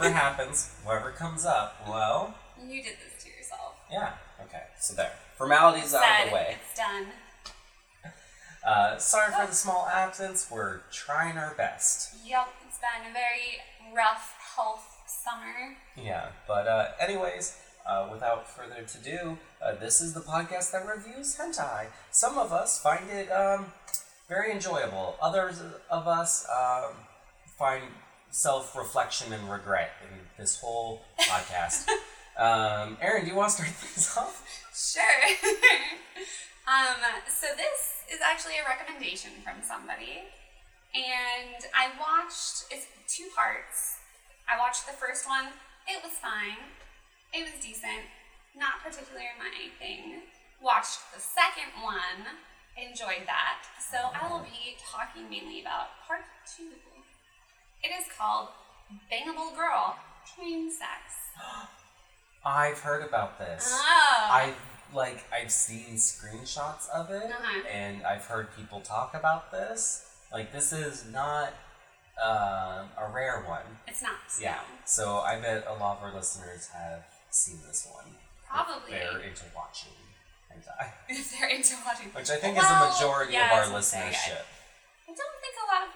whatever happens, whatever comes up, well, You did this to yourself. yeah. Okay, so there. Formalities out of the way. It's done. Uh, sorry for the small absence. We're trying our best. Yep, it's been a very rough health summer. Yeah, but uh, anyways, uh, without further to do, uh, this is the podcast that reviews hentai. Some of us find it um, very enjoyable. Others of us um, find self-reflection and regret in this whole podcast. um, Aaron, do you want to start things off? Sure. um, so this is actually a recommendation from somebody. And I watched it's two parts. I watched the first one, it was fine. It was decent. Not particularly my thing. Watched the second one, enjoyed that. So I will be talking mainly about part two. It is called Bangable Girl Train Sex. I've heard about this. Oh. I've like I've seen screenshots of it, Uh-huh. and I've heard people talk about this. Like this is not um, a rare one. It's not. Yeah. no. So I bet a lot of our listeners have seen this one. if Probably. They're into watching hentai, if they're into watching. which I think Well, is the majority yeah, of our I- listenership. I don't think a lot of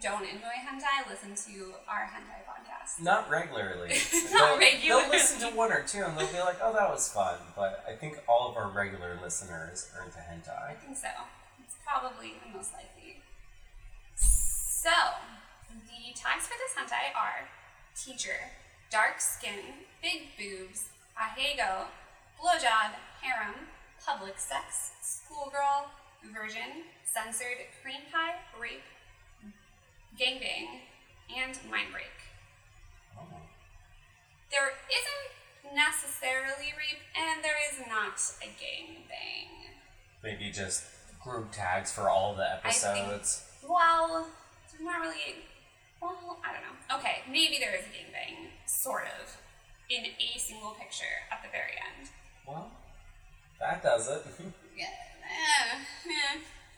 don't enjoy hentai listen to our hentai podcast. Not regularly. Not they'll, regularly. They'll listen to one or two and they'll be like, "Oh, that was fun." But I think all of our regular listeners are into hentai. I think so. It's probably the most likely. So, the tags for this hentai are teacher, dark skin, big boobs, ahegao, blowjob, harem, public sex, schoolgirl, virgin, censored, cream pie, rape, gangbang, and mind break. Oh. There isn't necessarily rape, and there is not a gangbang. Maybe just group tags for all the I think- episodes. Well, there's not really. Well, I don't know. Okay, maybe there is a gangbang, sort of, in a single picture at the very end. Well, that does it. Yeah.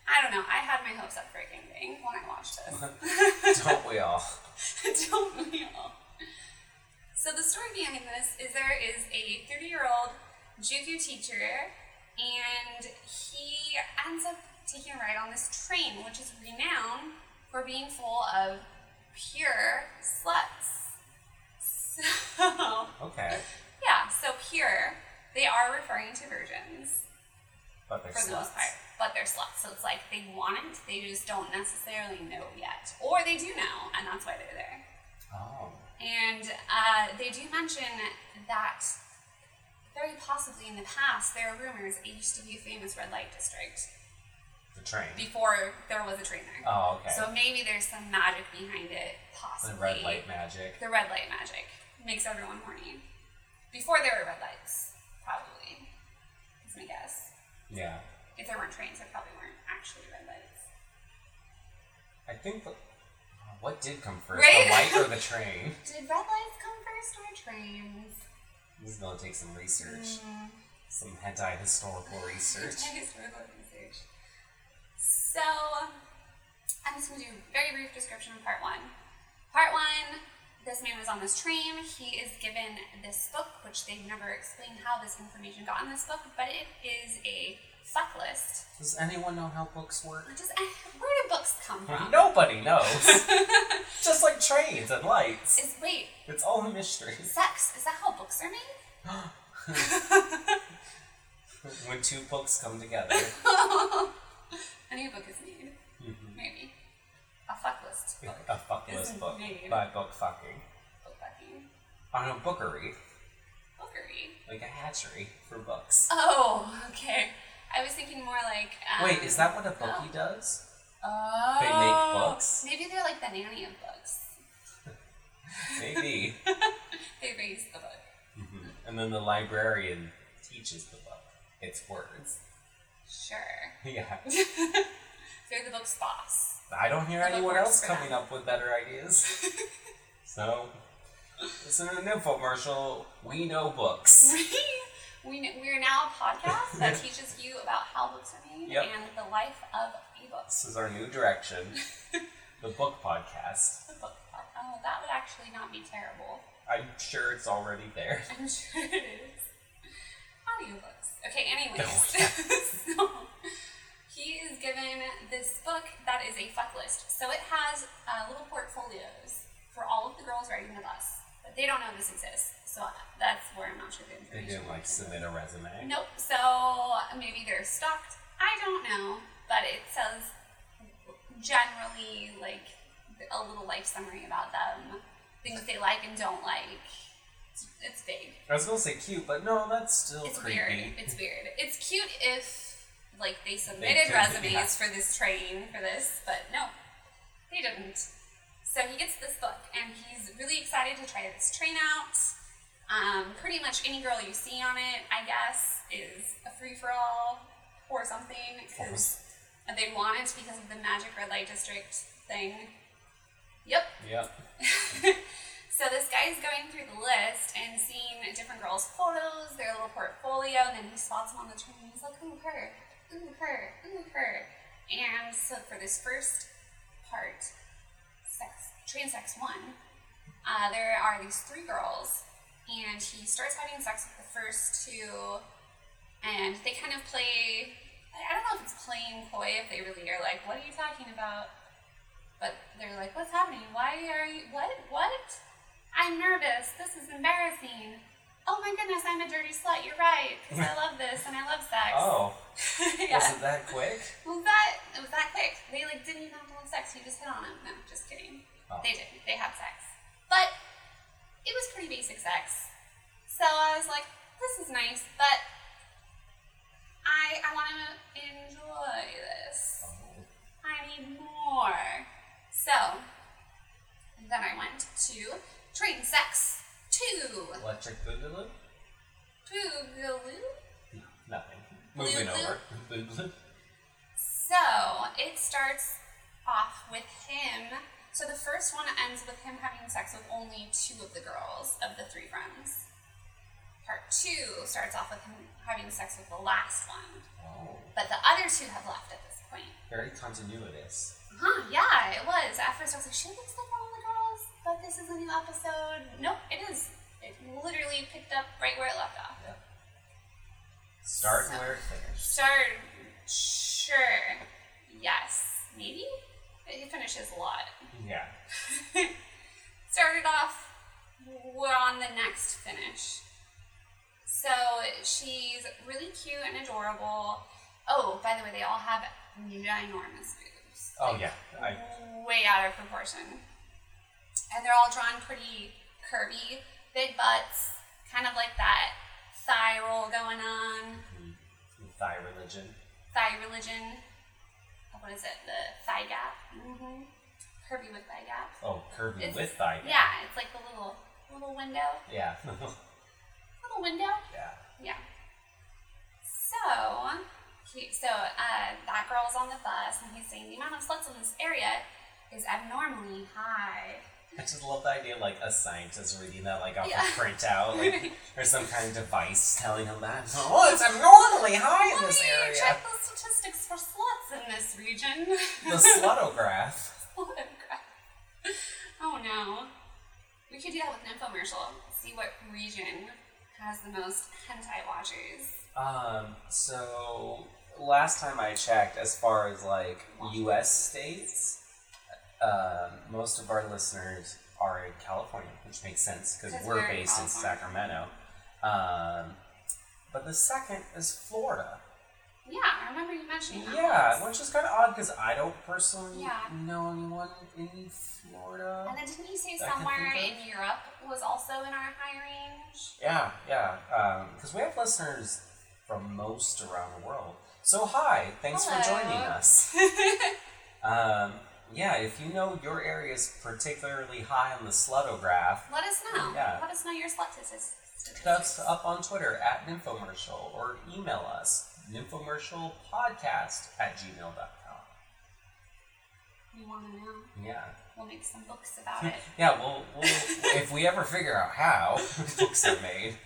I don't know. I had my hopes up for a gangbang when I watched this. Don't we all? Don't we all? So the story behind this is there is a 30-year-old JUCO teacher, and he ends up taking a ride on this train, which is renowned for being full of pure sluts. So Okay, yeah, so pure. They are referring to virgins but they're for the most part, but they're sluts. So it's like they want it, they just don't necessarily know yet, or they do know, and that's why they're there. Oh, And uh, they do mention that very possibly in the past there are rumors it used to be a famous red light district the train. before there was a train there. Oh, okay. So maybe there's some magic behind it, possibly. the red light magic. The red light magic makes everyone horny. Before there were red lights, probably. Is my guess. Yeah, If there weren't trains, there probably weren't actually red lights. I think. The, oh, what did come first, Right? the light or the train? Did red lights come first or trains? This is gonna take some research, Mm. some hentai historical research. Historical research. So, I'm just going to do a very brief description of part one. Part one this man was on this train. He is given this book, which they've never explained how this information got in this book, but it is a fuck list. Does anyone know how books work? Does, where do books come from? Nobody knows. Just like trains and lights. Is, wait, It's all a mystery. sex, is that how books are made? when two books come together. A new book is made. Mhm. Maybe. A fuck list book. A fuckless Isn't book made. by book fucking. Book fucking. On a bookery, Bookery. like a hatchery for books. Oh, okay. I was thinking more like. Um, Wait, is that what a bookie oh. does? Oh. They make books? Maybe they're like the nanny of books. Maybe. They raise the book. Mhm. And then the librarian teaches the book. Its words. Sure. Yeah. they're the book's boss. I don't hear The anyone else coming them. up with better ideas. so, listen to an infomercial. We know books. We, we, we're now a podcast that teaches you about how books are made Yep. and the life of a book. This is our new direction. the book podcast. The book pod- Oh, that would actually not be terrible. I'm sure it's already there. I'm sure it is. Audiobooks. Okay, anyways. I was gonna say cute, but no, that's still It's creepy. weird. It's weird. It's cute if like they submitted could, resumes yeah. for this training for this, but no, they didn't. So he gets this book and he's really excited to try this train out. Um, pretty much any girl you see on it, I guess, is a free for all or something because they want it because of the Magic Red Light District thing. Yep, Yep. so this guy's going through the list and seeing different girls' photos, their little portfolio, and then he spots them on the train. and He's like, "Ooh, her! Ooh, her! Ooh, her!" And so for this first part, sex, one, uh, there are these three girls, and he starts having sex with the first two, and they kind of play. I don't know if it's playing coy, if they really are like, "What are you talking about?" But they're like, "What's happening? Why are you? What? What? I'm nervous. This is embarrassing. Oh my goodness, I'm a dirty slut. You're right. 'cause I love this and I love sex. Oh, yeah. was it that quick? Well, that it was that quick? They like didn't even have to have sex. You just hit on him. No, just kidding. Oh. They did. They had sex, but it was pretty basic sex. So I was like, this is nice, but I I want to enjoy this. Oh. I need more. So then I went to Train Sex 2. Electric Boogaloo? Boogaloo. No, nothing. Moving over. Boogaloo. So it starts off with him. So the first one ends with him having sex with only two of the girls of the three friends. Part two starts off with him having sex with the last one, Oh, but the other two have left at this point. very continuous. Huh, yeah, it was. At first I was like, she looks like one of the girls, but this is a new episode. Nope, it is. It literally picked up right where it left off. Yep. Start So- where it finished. Start, sure. Yes, maybe? It finishes a lot. Yeah. Started off, we're on the next finish. So she's really cute and adorable. Oh, by the way, they all have ginormous boobs. Oh yeah. I way out of proportion. And they're all drawn pretty curvy, big butts, kind of like that thigh roll going on, thigh religion. thigh religion. What is it? The thigh gap. Mm-hmm. Curvy with thigh gap. Oh, curvy It's- with thigh. gap. Yeah, it's like the little little window. Yeah. Little window. yeah. Yeah. So, so uh, that girl's on the bus, and he's saying the amount of sluts in this area is abnormally high. I just love the idea of like a scientist reading that like off Yeah. a printout, like there's some kind of device telling him that. Oh, it's abnormally high in Let this me area. check the statistics for sluts in this region. The slutograph. oh no. We could do that with an infomercial. See what region has the most hentai watchers. Um, so last time I checked, as far as like U.S. states, um, most of our listeners are in California, which makes sense because we're, we're based in. Sacramento. Um, but the second is Florida. Yeah, I remember you mentioning that. Yeah, once. which is kind of odd because I don't personally Yeah. know anyone in Florida. And then didn't you say that I can somewhere in Europe was also in our high range? Yeah, yeah. Because we have listeners from most around the world. So hi, thanks for joining us. um, yeah, if you know your area is particularly high on the slutograph, Let us know. Yeah. Let us know your slut statistics. hit us up on Twitter at Nymphomercial or email us nymphomercialpodcast at gmail.com. You want to know? Yeah. We'll make some books about it. Yeah, we'll, we'll if we ever figure out how books are made,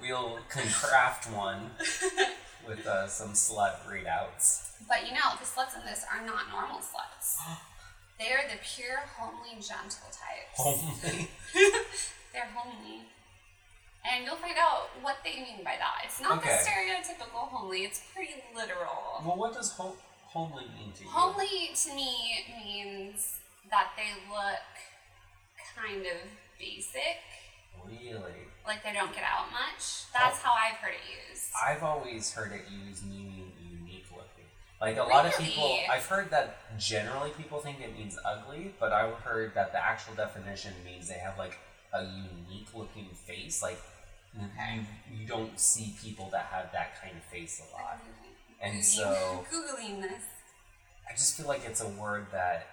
we'll craft one with uh, some slut readouts. But you know, the sluts in this are not normal sluts. They're the pure, homely, gentle types. Homely. They're homely. And you'll find out what they mean by that. It's not Okay. the stereotypical homely, it's pretty literal. Well, what does hom- homely mean to you? Homely to me means that they look kind of basic, Really? like they don't get out much. That's Oh. how I've heard it used. I've always heard it used meaning. Like a lot of people, I've heard that generally people think it means ugly, but I've heard that the actual definition means they have like a unique looking face. Like you, you don't see people that have that kind of face a lot. And Googling- so- Googling this. I just feel like it's a word that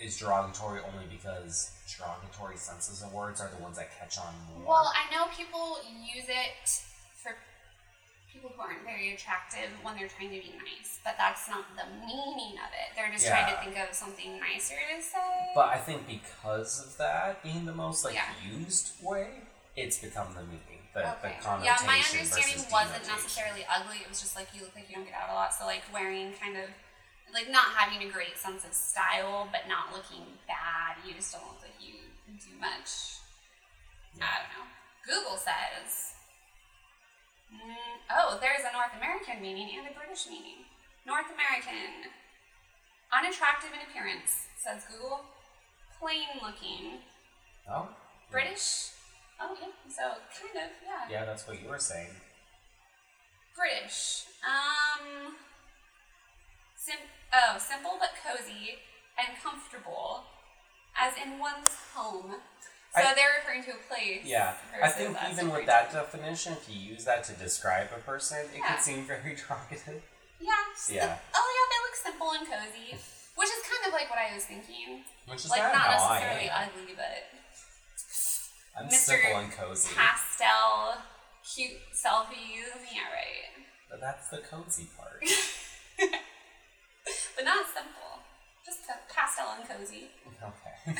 is derogatory only because derogatory senses of words are the ones that catch on more. Well, I know people use it for people who aren't very attractive when they're trying to be nice, but that's not the meaning of it. They're just trying to think of something nicer to say. But I think because of that being the most like Yeah. used way, it's become the meaning, the, Okay. the connotation Yeah, my understanding wasn't necessarily ugly. It was just like you look like you don't get out a lot. So like wearing kind of like not having a great sense of style, but not looking bad. You just don't look like you do much. I don't know. Google says. Mm, oh, there's a North American meaning and a British meaning. North American, unattractive in appearance, says Google. Plain looking. Oh, British. Okay. So kind of yeah. Yeah, that's what you were saying. British. Um. Sim- oh, simple but cozy and comfortable, as in one's home. So I- they're referring to a place. Yeah, I think even with that definition, if you use that to describe a person, it Yeah. could seem very derogative. Yeah. the- Yeah. oh yeah, they look simple and cozy, which is kind of like what I was thinking. Which is like not I necessarily ugly, but I'm Mr. simple and cozy, pastel, cute selfies. Yeah, right. but that's the cozy part. But not simple. Just pa- pastel and cozy. okay.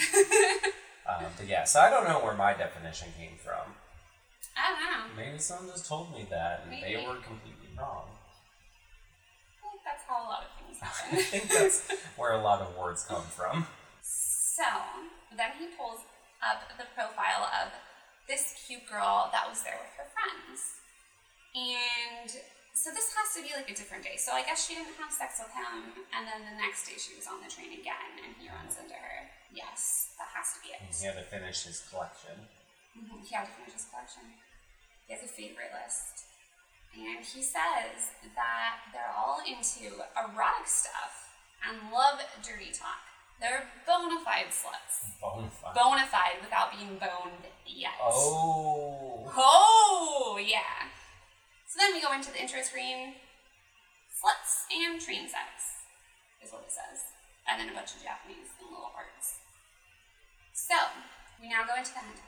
um, but yeah, so I don't know where my definition came from. I don't know. Maybe someone just told me that, and they were completely wrong. I think that's how a lot of things happen. I think that's where a lot of words come from. so then he pulls up the profile of this cute girl that was there with her friends. And so this has to be like a different day. So I guess she didn't have sex with him, and then the next day she was on the train again, and he runs into her. Yes, that has to be it. He had to finish his collection. Mhm, He had to finish his collection. He has a favorite list. And he says that they're all into erotic stuff and love dirty talk. They're bona fide sluts. Bonafide. Bona fide without being boned yet. oh. Oh, yeah. So then we go into the intro screen. Sluts and train sex is what it says. And then a bunch of Japanese and little hearts. We now go into the hentai.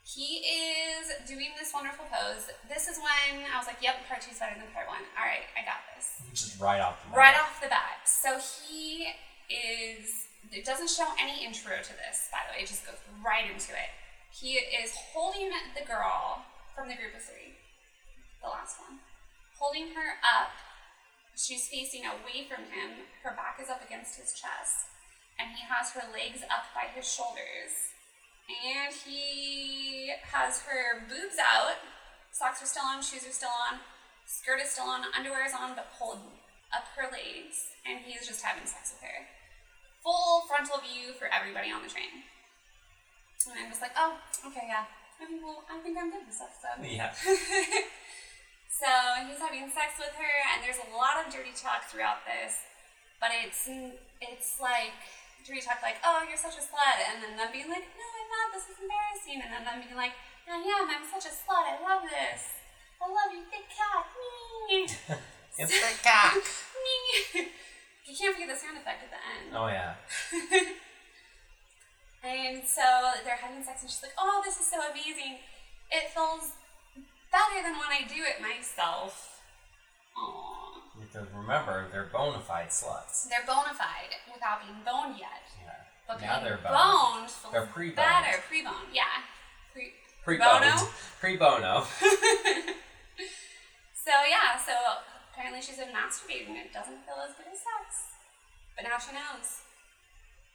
He is doing this wonderful pose. This is when I was like, yep, part two's better than part one. All right, I got this. Just right off the bat. Right off the bat. So he is, it doesn't show any intro to this, by the way, it just goes right into it. He is holding the girl from the group of three, the last one, holding her up. She's facing away from him, her back is up against his chest, and he has her legs up by his shoulders. And he has her boobs out, socks are still on, shoes are still on, skirt is still on, underwear is on, but pulled up her legs, and he's just having sex with her. Full frontal view for everybody on the train. And I'm just like, oh, okay, yeah. I think, well, I think I'm good with this episode. Yeah. so he's having sex with her, and there's a lot of dirty talk throughout this, but it's it's like dirty talk like, oh, you're such a slut, and then them being like, no, I'm. This is embarrassing, and then them being like, I am. I'm such a slut. I love this. I love you, big cock. Me. It's the cock. Me. You can't forget the sound effect at the end. Oh yeah. And so they're having sex, and she's like, "Oh, this is so amazing! It feels better than when I do it myself." Aww. Because remember, they're bona fide sluts. They're bona fide without being boned yet, But now they're boned. boned They're pre-boned. better. Pre-boned, yeah. Pre- Pre Bono? boned. Pre bono. so yeah, so apparently she's been masturbating. It doesn't feel as good as sex, but now she knows.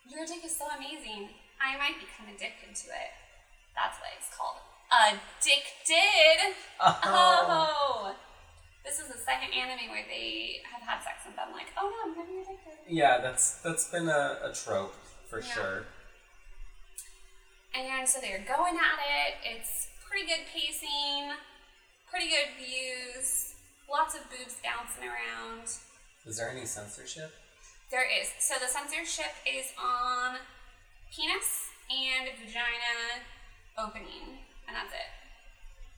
Your dick is so amazing. I might become addicted to it. That's why it's called addicted. Oh. oh. This is the second anime where they have had sex and been like, oh no, I'm getting addicted. Yeah, that's that's been a, a trope for Yeah. sure. And so they're going at it. It's pretty good pacing, pretty good views, lots of boobs bouncing around. Is there any censorship? There is. So the censorship is on penis and vagina opening, and that's it.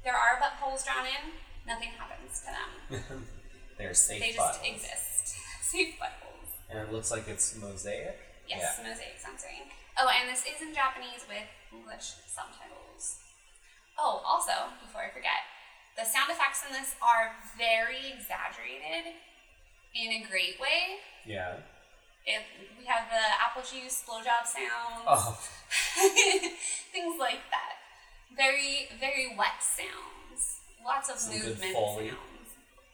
There are butt holes drawn in. Nothing happens to them. They're safe They just buttons. exist. Safe buttholes. And it looks like it's mosaic. Yes, mosaic censoring. Oh, and this is in Japanese with English subtitles. Oh, also, before I forget, the sound effects in this are very exaggerated in a great way. Yeah. It, we have the apple juice blowjob sounds, Oh, things like that. Very, very wet sounds. Lots of Some movement Foley. sounds.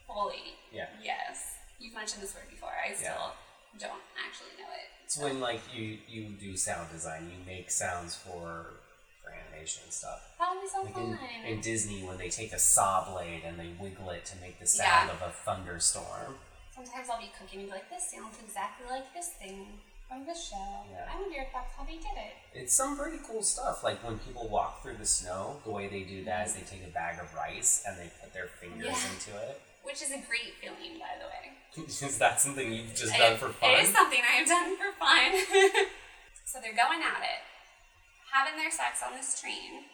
Foley. yeah. Yes. You've mentioned this word before. I still don't actually know it. It's when like you you do sound design, you make sounds for for animation and stuff. That would be so Like fun. in, in Disney, when they take a saw blade and they wiggle it to make the sound Yeah. of a thunderstorm. Sometimes I'll be cooking and be like, this sounds exactly like this thing from the show. Yeah. I wonder if that's how they did it. It's some pretty cool stuff. Like when people walk through the snow, the way they do that is mm-hmm. they take a bag of rice and they put their fingers Yeah. into it. Which is a great feeling, by the way. is that something you've just done for fun? It is something I have done for fun. so they're going at it, having their sex on this train,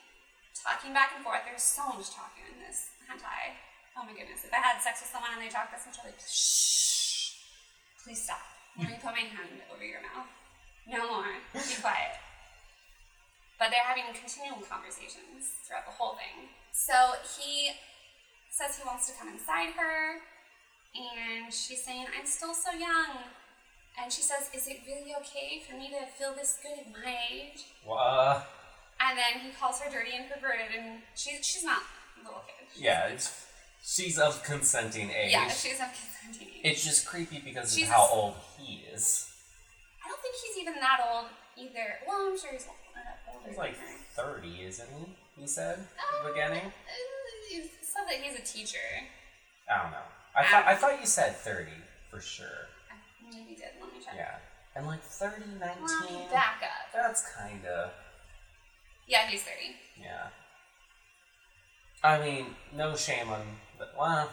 talking back and forth. There's so much talking in this hentai. Oh my goodness. If I had sex with someone and they talked this much, I'd be like, shh, please stop. Let me put my hand over your mouth. No more. Be quiet. But they're having continual conversations throughout the whole thing. So he says he wants to come inside her, and she's saying, I'm still so young. And she says, Is it really okay for me to feel this good at my age? Uh, And then he calls her dirty and perverted, and she, she's not a little kid. She's yeah, it's, she's of consenting age. Yeah, she's of consenting age. It's just creepy because She's of how old he is. I don't think he's even that old either. Well, I'm sure he's older. He's like 30, isn't he? He said at the beginning? uh, You said that he's a teacher. I don't know. I thought I thought you said 30 for sure. I Maybe did. Let me check. Yeah. And like 30, 19. Well, back up. That's kind of Yeah, he's 30. yeah. I mean, no shame on, but well,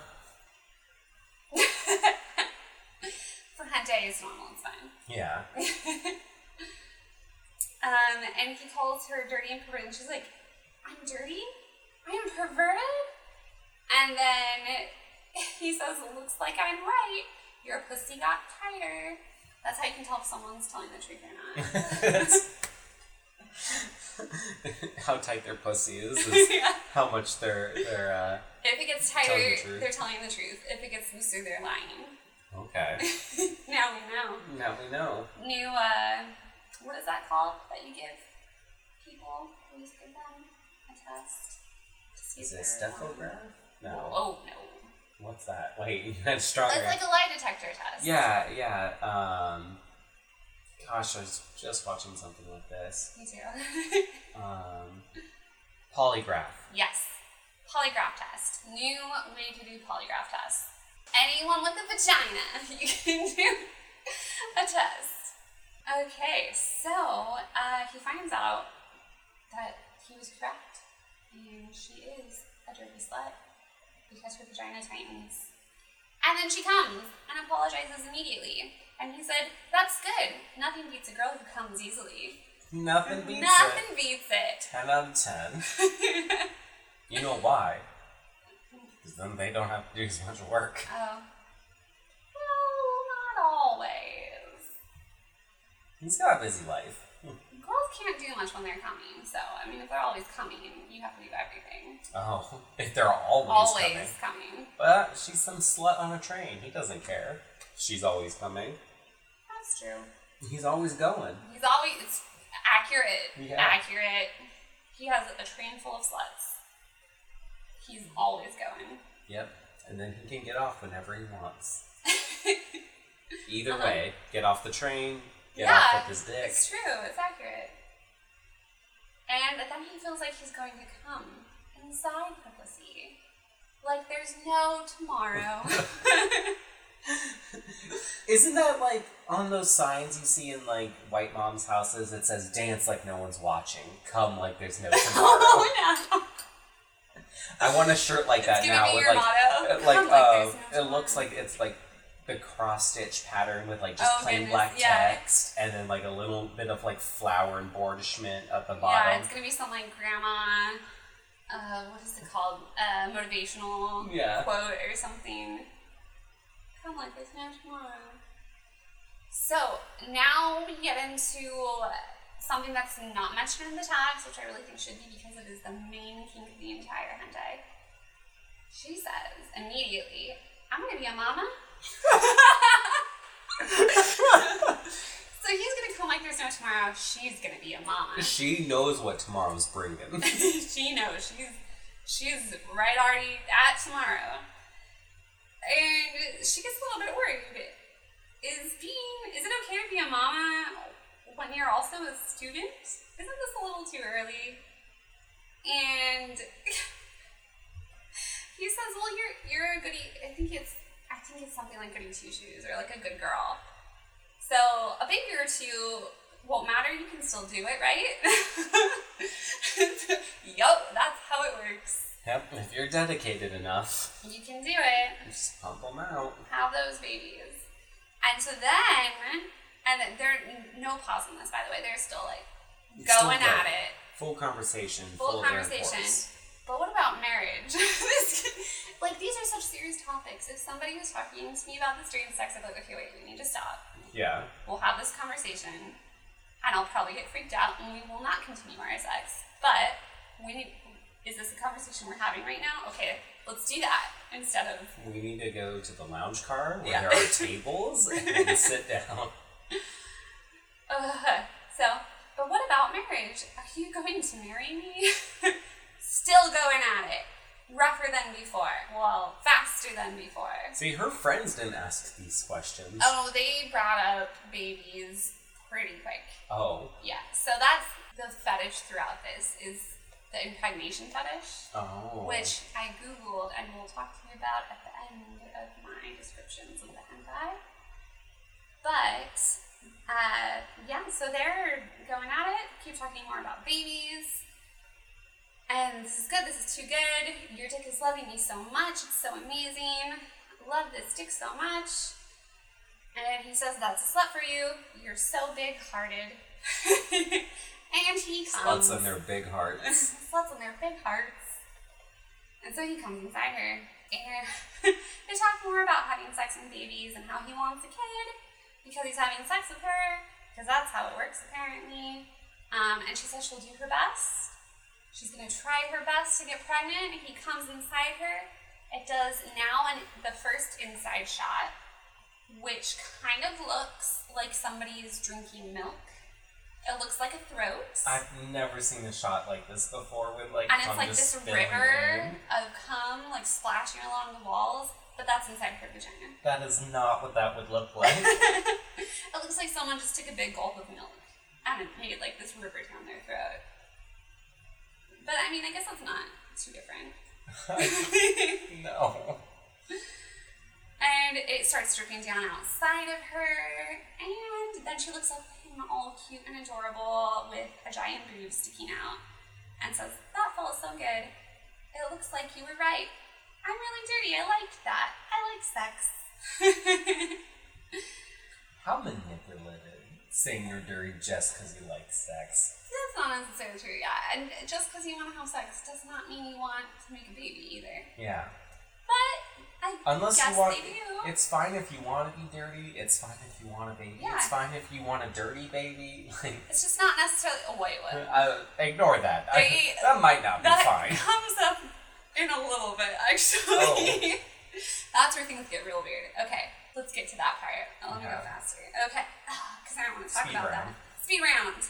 For day it's normal. It's fine. yeah. Um, and he calls her dirty and perverted, and she's like, I'm dirty? I am perverted? And then he says, It Looks like I'm right. Your pussy got tighter. That's how you can tell if someone's telling the truth or not. how tight their pussy is is Yeah. how much they're they're uh, If it gets Telling tighter, the they're telling the truth. If it gets looser, they're lying. okay. now we know. now we know. New, uh, what is that called that you give people? You just give them a test? Is it a they're stethograph? No. Oh, no. What's that? Wait, you had stronger. It's like a lie detector test. yeah, yeah. Um, gosh, I was just watching something like this. Me too. Um, polygraph. yes. Polygraph test. New way to do polygraph test. Anyone with a vagina, you can do a test. Okay, so uh, he finds out that he was correct, and she is a dirty slut because her vagina tightens. And then she comes and apologizes immediately. And he said, That's good. Nothing beats a girl who comes easily. Nothing beats Nothing it. beats it. 10 out of 10. You know why? Because then they don't have to do as much work. Oh. Well, not always. He's got a busy life. Girls can't do much when they're coming, so I mean, if they're always coming, you have to do everything. Oh, if they're always, Always coming. coming. But she's some slut on a train. He doesn't care. She's always coming. That's true. He's always going. He's always it's accurate. Yeah. Accurate. He has a train full of sluts. He's always going. Yep. And then he can get off whenever he wants. Either Uh-huh. way, get off the train, get get yeah, off with his dick. It's true. It's accurate. And then he feels like he's going to come inside the pussy. Like there's no tomorrow. Isn't that like on those signs you see in like white moms' houses? It says "Dance like no one's watching, come like there's no tomorrow." oh no. I want a shirt like that It's gonna now be with your like, motto. uh, like, Come like uh, there's no it looks like it's like the cross stitch pattern with like just Oh, plain goodness, black yeah. text and then like a little bit of like flower embellishment at the bottom. Yeah, it's gonna be some like grandma. Uh, what is it called? Uh, motivational Yeah. quote or something. Come like there's no tomorrow. So now we get into something that's not mentioned in the tags, which I really think should be because it is the main kink of the entire hentai. She says immediately, "I'm gonna be a mama." So he's gonna come like there's no tomorrow. She's gonna be a mama. She knows what tomorrow's bringing. she knows she's she's right already at tomorrow, and she gets a little bit worried. Is being is it okay to be a mama when you're also a student? Isn't this a little too early? And he says, "Well, you're you're a goody. I think it's I think it's something like goody two shoes or like a good girl. So a baby or two won't matter. You can still do it, right? yup, that's how it works. yep, if you're dedicated enough, You can do it. just pump them out. Have those babies. And so then, and then there no pause in this, by the way. They're still like It's still going good. at it. Full conversation. Full Full, conversation. But what about marriage? Like these are such serious topics. If somebody was talking to me about this during sex, I'd be like, okay, wait, we need to stop. Yeah. We'll have this conversation, and I'll probably get freaked out, and we will not continue our sex. But we need. Is this a conversation we're having right now? Okay, let's do that instead of We need to go to the lounge car where Yeah. there are tables and sit down. Uh, so, but what about marriage? Are you going to marry me? Still going at it. Rougher than before. Well, faster than before. See, her friends didn't ask these questions. Oh, they brought up babies pretty quick. Oh. Yeah, so that's the fetish throughout this is the impregnation fetish, Oh. which I googled and will talk to you about at the end of my descriptions of the hentai. But uh, yeah, so they're going at it. Keep talking more about babies. And this is good. This is too good. Your dick is loving me so much. It's so amazing. I love this dick so much. And he says, That's a slut for you. You're so big hearted. and he comes. Sluts and their big hearts. Sluts and their big hearts. And so he comes inside her. And they talk more about having sex and babies and how he wants a kid because he's having sex with her. Because that's how it works, apparently. Um, and she says she'll do her best. She's gonna try her best to get pregnant. And he comes inside her. It does now and the first inside shot, which kind of looks like somebody is drinking milk. It looks like a throat. I've never seen a shot like this before with like and it's like this river in. of cum like splashing along the walls, but that's inside her vagina. That is not what that would look like. it looks like someone just took a big gulp of milk and it made like this river down their throat. But I mean, I guess that's not too different. no. And it starts dripping down outside of her, and then she looks up at him all cute and adorable with a giant boob sticking out and says, That felt so good. It looks like you were right. I'm really dirty. I liked that. I like sex. How manipulative. Saying you're dirty just because you like sex. That's not necessarily true, yeah. And just because you want to have sex does not mean you want to make a baby either. Yeah. But I Unless guess you want, they do. it's fine if you want to be dirty. It's fine if you want a baby. Yeah. It's fine if you want a dirty baby. Like, It's just not necessarily. Oh wait, what? uh, ignore that. I- that might not be fine. that comes up in a little bit, actually. Oh. That's where things get real weird. Okay, let's get to that part. Let me go faster. Okay, because I don't want to talk Speed about round. that. Speed round.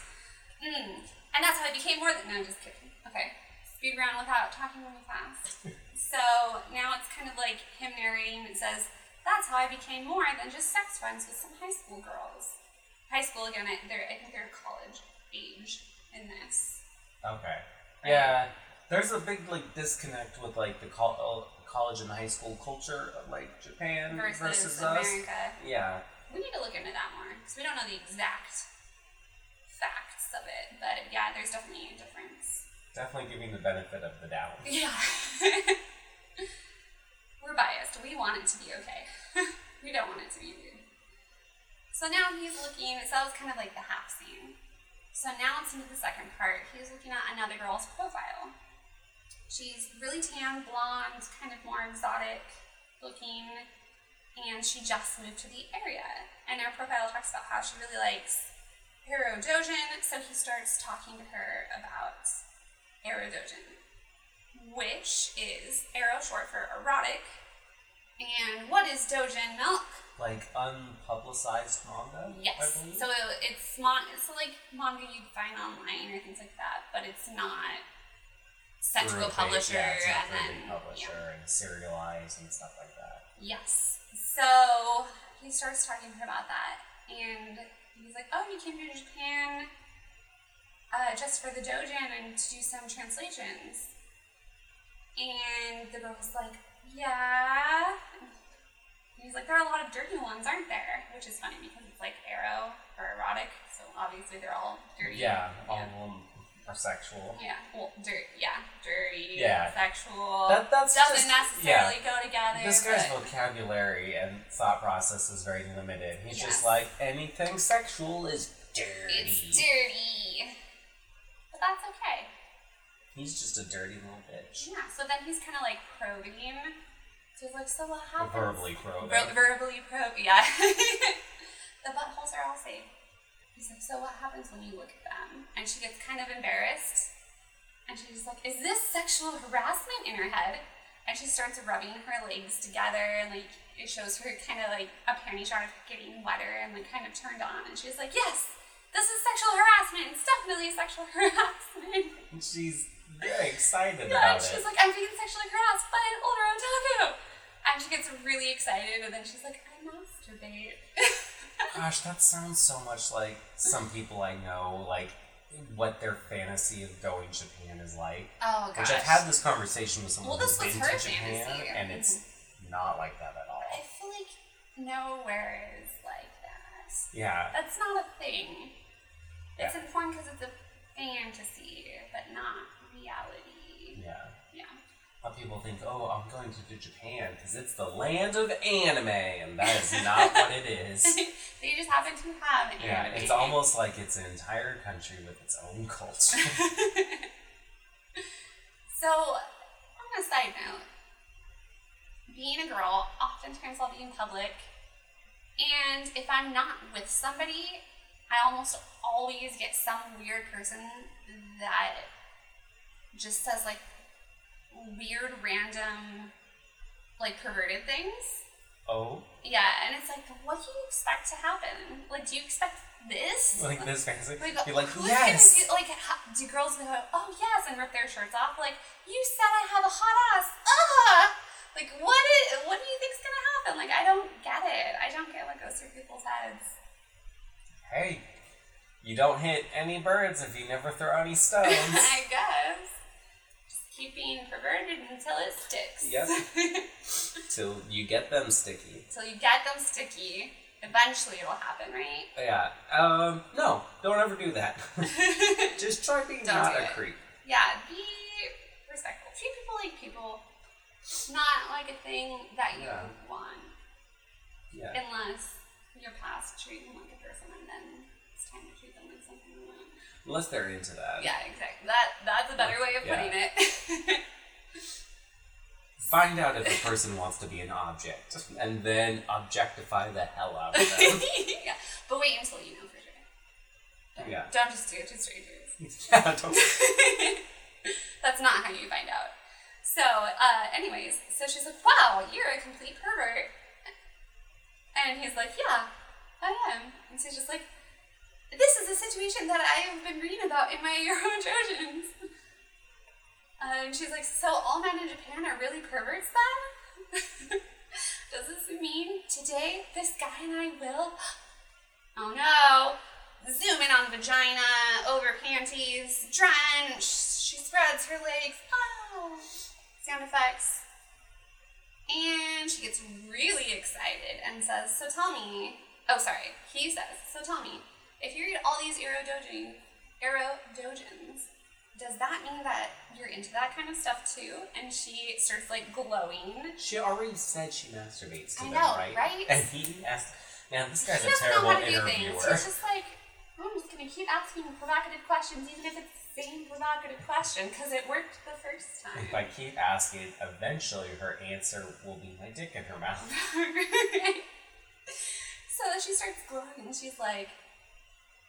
Mm. And that's how I became more than. No, just kidding. Okay, speed round without talking really fast. so now it's kind of like him narrating. It says, "That's how I became more than just sex friends with some high school girls." high school again. I- They're I think they're college age in this. Okay. Yeah, there's a big like disconnect with like the col- uh, college and high school culture of like Japan Versus, versus, us. America. Yeah. We need to look into that more because we don't know the exact of it. But yeah, there's definitely a difference. Definitely giving the benefit of the doubt. Yeah. We're biased. We want it to be okay. we don't want it to be weird. So now he's looking, so that was kind of like the half scene. So now it's into the second part. He's looking at another girl's profile. She's really tan, blonde, kind of more exotic looking, and she just moved to the area. And her profile talks about how she really likes Ero Dojin, so he starts talking to her about Ero Dojin, which is ero short for erotic. And what is Dojin milk? Like unpublicized manga. Yes. So it's mon- it's like manga you'd find online or things like that, but it's not sent to a publisher yeah, it's not and then publisher and serialized and stuff like that. Yes. So he starts talking to her about that, and he's like, "Oh, you came to Japan uh, just for the dojin and to do some translations." And the girl's like, "Yeah." And he's like, "There are a lot of dirty ones, aren't there?" Which is funny because it's like ero or erotic, so obviously they're all dirty. Yeah, all Yeah. of them are sexual. Yeah, well. Yeah, dirty. Yeah. sexual. That- that's doesn't just- necessarily go together. This guy's but- vocabulary and thought process is very limited. He's Yes. just like anything sexual is dirty. It's dirty. But that's okay. He's just a dirty little bitch. Yeah, so then he's kind of like probing. So he's like, so what happens? Verbally probing. Ver- verbally probe, yeah. the buttholes are all safe. He's like, so what happens when you look at them? And she gets kind of embarrassed. And she's like, is this sexual harassment in her head? And she starts rubbing her legs together and like it shows her kind of like a panty shot of getting wetter and like kind of turned on. And she's like, yes, this is sexual harassment. It's definitely sexual harassment. And she's very excited Yeah, about and she's it. like, I'm being sexually harassed by an older otaku. And she gets really excited, and then she's like, I masturbate. Gosh, that sounds so much like some people I know, like what their fantasy of going to Japan is like. oh gosh. Which I've had this conversation with someone Well, this who's been to Japan, fantasy. and it's mm-hmm. not like that at all. I feel like nowhere is like that. Yeah, That's not a thing. It's Yeah. important because it's a fantasy, but not reality. Yeah. Yeah. A lot of people think, oh, I'm going to do Japan because it's the land of anime, and that is not what it is. they just happen to have an Yeah, anime. it's almost like it's an entire country with its own culture. So, on a side note, being a girl, oftentimes I'll be in public, and if I'm not with somebody, I almost always get some weird person that just says like weird, random, like perverted things. oh, Yeah, and it's like, what do you expect to happen? Like, do you expect this? like this fantasy. Like, You're like, yes. Do, like, do girls go, oh yes, and rip their shirts off? Like, you said I have a hot ass. Ah! Like, what is? What do you think's gonna happen? Like, I don't get it. I don't get what goes through people's heads. Hey, you don't hit any birds if you never throw any stones. I guess. Keep being perverted until it sticks. Yep. Till you get them sticky. Till you get them sticky. Eventually, it'll happen, right? Yeah. Um. No, don't ever do that. Just try being Don't not a it. creep. Yeah, be respectful. Treat people like people, not like a thing that you Yeah. want. Yeah. Unless you're past treating like a person and then Unless they're into that. Yeah, exactly. That that's a better way of Yeah. putting it. Find out if a person wants to be an object, and then objectify the hell out of them. yeah. But wait until you know for sure. Don't, Yeah. don't just do it to strangers. yeah. Don't. That's not how you find out. So, uh, anyways, so she's like, wow, you're a complete pervert. And he's like, yeah, I am. And she's just like, this is a situation that I have been reading about in my ero doujins. And she's like, so all men in Japan are really perverts then? Does this mean today this guy and I will? Oh no! zoom in on vagina, over panties, drenched. She spreads her legs. Oh, sound effects. And she gets really excited and says, So tell me, oh, sorry, he says, So tell me, if you read all these ero doujin, aerodojins, does that mean that you're into that kind of stuff too? And she starts like glowing. She already said she masturbates to I them, know, right? right? And he asked, man, this guy's She a doesn't know terrible how to do interviewer. things. She's just like, I'm just gonna keep asking provocative questions, even if it's the same provocative question, because it worked the first time. If I keep asking, eventually her answer will be my dick in her mouth. so she starts glowing and she's like,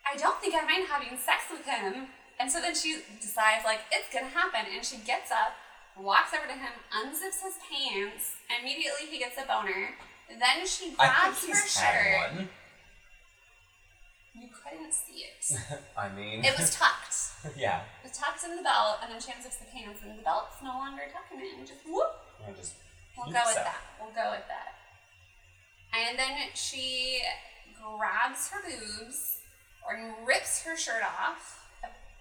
I don't think I mind having sex with him. And so then she decides, like, it's gonna happen. And she gets up, walks over to him, unzips his pants. Immediately he gets a boner. Then she I grabs her shirt. one. You couldn't see it. I mean, It was tucked. yeah. It was tucked in the belt, and then she unzips the pants, and the belt's no longer tucking in. Just whoop. I just We'll go with out. that. We'll go with that. And then she grabs her boobs or rips her shirt off.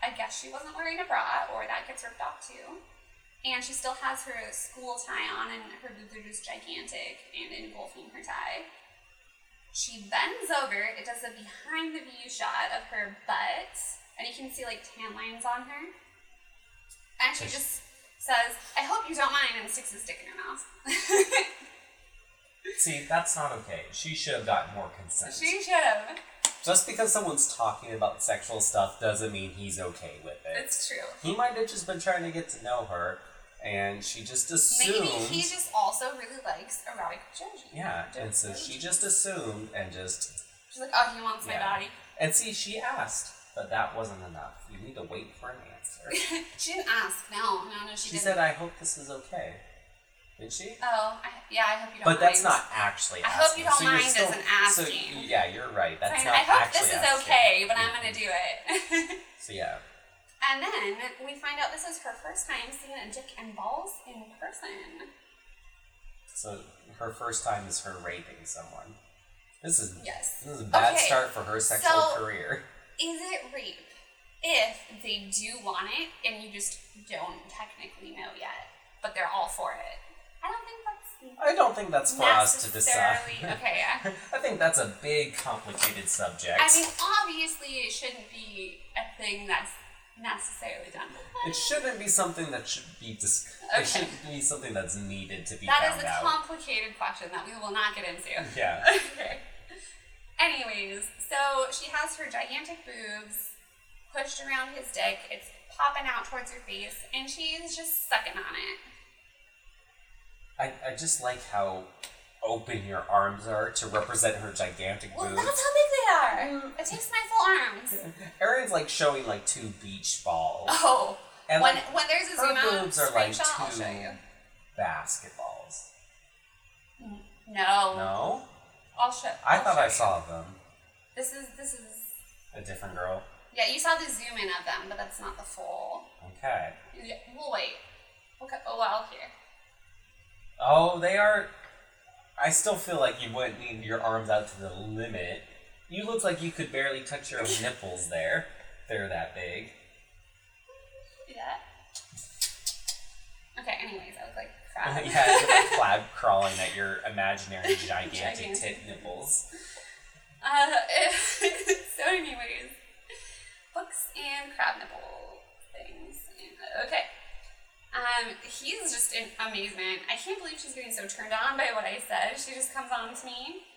I guess she wasn't wearing a bra, or that gets ripped off too. And she still has her school tie on, and her boobs are just gigantic and engulfing her tie. She bends over. It does a behind the view shot of her butt, and you can see like tan lines on her. And she she- just says, "I hope you don't mind," and sticks a stick in her mouth. See, that's not okay. She should have gotten more consent. she should have. Just because someone's talking about sexual stuff doesn't mean he's okay with it. It's true. he might have just been trying to get to know her, and she just assumed. Maybe he just also really likes erotic vagina. yeah, and so she just assumed and just. She's like, oh, he wants my body. And see, she asked, but that wasn't enough. You need to wait for an answer. she didn't ask. No, no, no, she, she didn't. said, "I hope this is okay." Did she? oh, I, yeah, I hope you don't But that's not actually I hope you don't so mind still, isn't So, asking. yeah, you're right. That's Saying, not I hope this is asking. okay, but I'm gonna mm-hmm. do it. So yeah, and then we find out this is her first time seeing a dick and balls in person. so her first time is her raping someone. This is Yes. this is a bad Okay, start for her sexual so- career. Is it rape if they do want it and you just don't technically know yet, but they're all for it? I don't think that's I don't think that's for us to decide. okay. Yeah. I think that's a big, complicated subject. I mean, obviously, it shouldn't be a thing that's necessarily done. it shouldn't be something that should be dis- Okay. It shouldn't be something that's needed to be That is a out. complicated question that we will not get into. yeah. okay. Anyways, so she has her gigantic boobs pushed around his dick. It's popping out towards her face, and she's just sucking on it. I, I just like how open your arms are to represent her gigantic Well, boobs. that's how big they are. Mm, it takes my full arms. Erin's like showing like two beach balls. Oh, And when like, when there's a her zoom out boobs are like screenshot, I'll two show you. basketballs. No, No? I'll show. I I'll thought show I you. saw them. This is this is A different girl. yeah. You saw the zoom in of them, but that's not the full. Okay. Yeah, we'll wait. We'll cut oh, a while here. Oh, they are. I still feel like you wouldn't need your arms out to the limit. You look like you could barely touch your own nipples there. They're that big. See that? Okay. Anyways, I look like crap. yeah, you're like crab crawling at your imaginary gigantic Gigantic. tit nipples. Uh, so, anyways, books and crab nipple things. Okay. Um, he's just in amazement. I can't believe she's getting so turned on by what I said. She just comes on to me,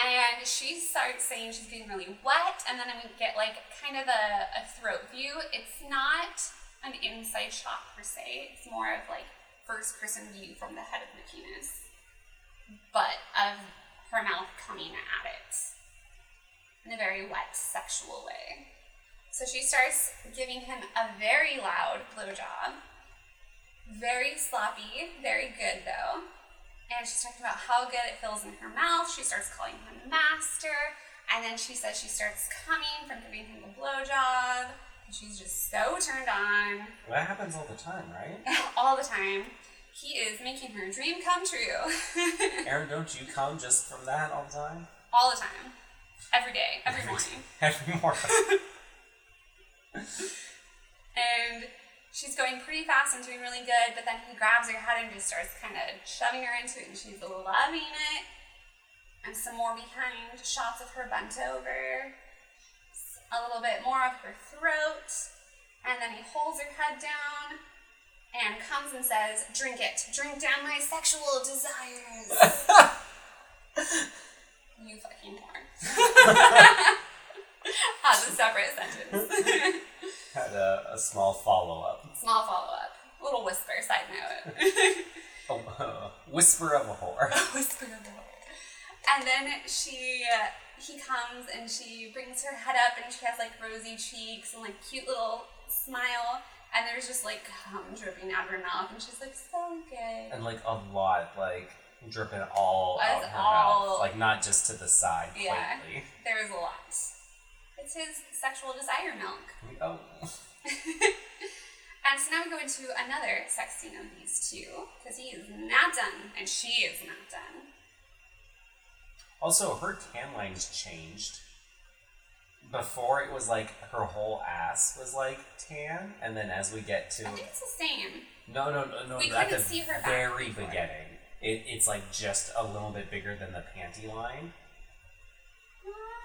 and she starts saying she's getting really wet, and then we get like kind of a, a throat view. It's not an inside shot per se. It's more of like first person view from the head of the penis, but of her mouth coming at it in a very wet, sexual way. So she starts giving him a very loud blowjob. Very sloppy, very good though. And she's talking about how good it feels in her mouth. She starts calling him master. And then she says she starts coming from giving him a blowjob. And she's just so turned on That happens all the time, right? all the time. He is making her dream come true. Aaron, don't you come just from that all the time? all the time. Every day, every morning. Every morning. she's going pretty fast and doing really good, but then he grabs her head and just starts kind of shoving her into it, and she's loving it. And some more behind shots of her bent over, a little bit more of her throat, and then he holds her head down and comes and says, Drink it, drink down my sexual desires. you fucking porn. As a separate sentence. Had a, a small follow up. Small follow up. Little whisper, side note. A, a whisper of a whore. whisper of a whore. And then she, uh, he comes and she brings her head up and she has like rosy cheeks and like cute little smile. And there's just like cum dripping out of her mouth and she's like, so good. And like a lot, like dripping all That's out her all- mouth. Like not just to the side, Yeah. quickly. There is a lot. It's his sexual desire milk. Oh. And so now we go into another sex scene of these two, because he is not done, and she is not done. Also, her tan lines changed. Before it was like her whole ass was like tan, and then as we get to I think it's the same. no no no no We at the couldn't see her back very before. beginning, it, it's like just a little bit bigger than the panty line.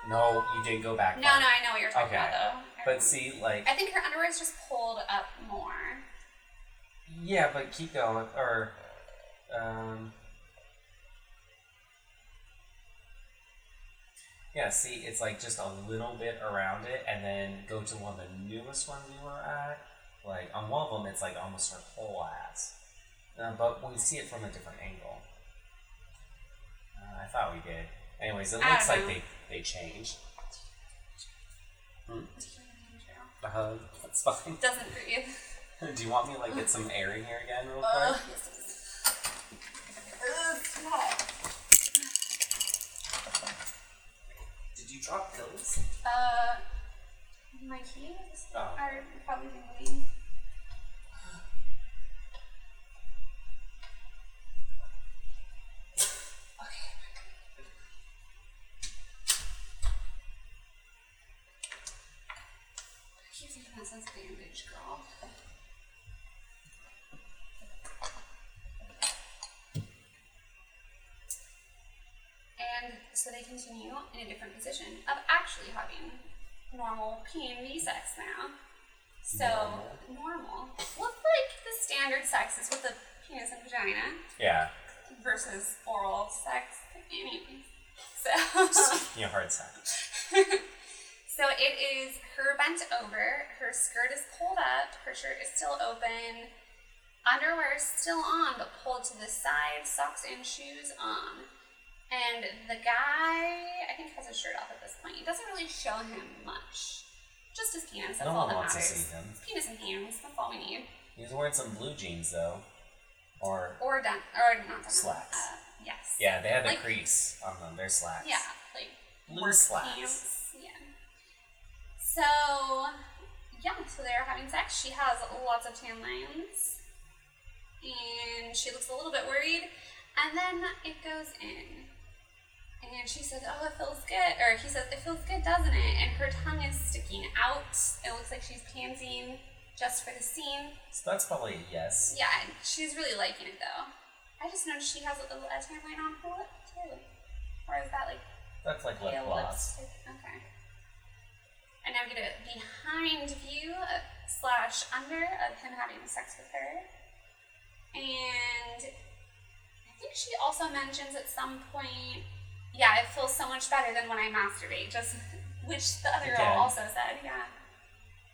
No, you didn't go back. No, no, I know what you're talking Okay. about, though. I But see, like I think her underwear is just pulled up more. yeah, but keep going or um. Yeah, see, it's like just a little bit around it, and then go to one of the newest ones we were at. Like on one of them, it's like almost her whole ass. Uh, but we see it from a different angle. Uh, I thought we did. Anyways, it looks like know. they they changed. Uh, that's fine. Doesn't breathe. Do you want me to like get some air in here again, real Oh, quick? yes, yes. Ugh, it's too hot. Did you drop pills? Uh, my keys Oh. are probably tingling. Okay. In a different position of actually having normal P and V sex now. So normal. Look like the standard sex is with the penis and vagina Yeah. versus oral sex. Anyways. So You know, hard sex. So it is her bent over, her skirt is pulled up, her shirt is still open, underwear is still on but pulled to the side, socks and shoes on. And the guy, I think, has his shirt off at this point. It doesn't really show him much. Just his penis, that's No all one that wants to see him. His penis and hands, that's all we need. He's wearing some blue jeans though, or Or done, or not done. Slacks. Uh, yes. yeah, they had the Like- crease on them. They're slacks. Yeah, like Blue slacks. pants. Yeah. So yeah, so they're having sex. She has lots of tan lines, and she looks a little bit worried. And then it goes in, and she says, "Oh, it feels good," or he says, "It feels good, doesn't it?" And her tongue is sticking out. It looks like she's panting just for the scene. So that's probably a yes. Yeah, and she's really liking it though. I just noticed she has a, little tan line on her lip too. Or is that like That's like lip gloss. lipstick? Okay. And now we get a behind view uh, slash under of him having sex with her. And I think she also mentions at some point, yeah, it feels so much better than when I masturbate, just which the other girl also said, yeah.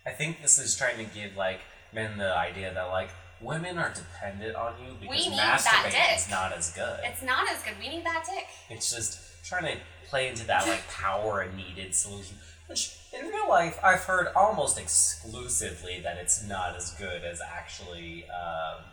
I think this is trying to give like men the idea that like women are dependent on you because masturbating is not as good. It's not as good. We need that dick. It's just trying to play into that like power and needed solution. Which in real life, I've heard almost exclusively that it's not as good as actually um,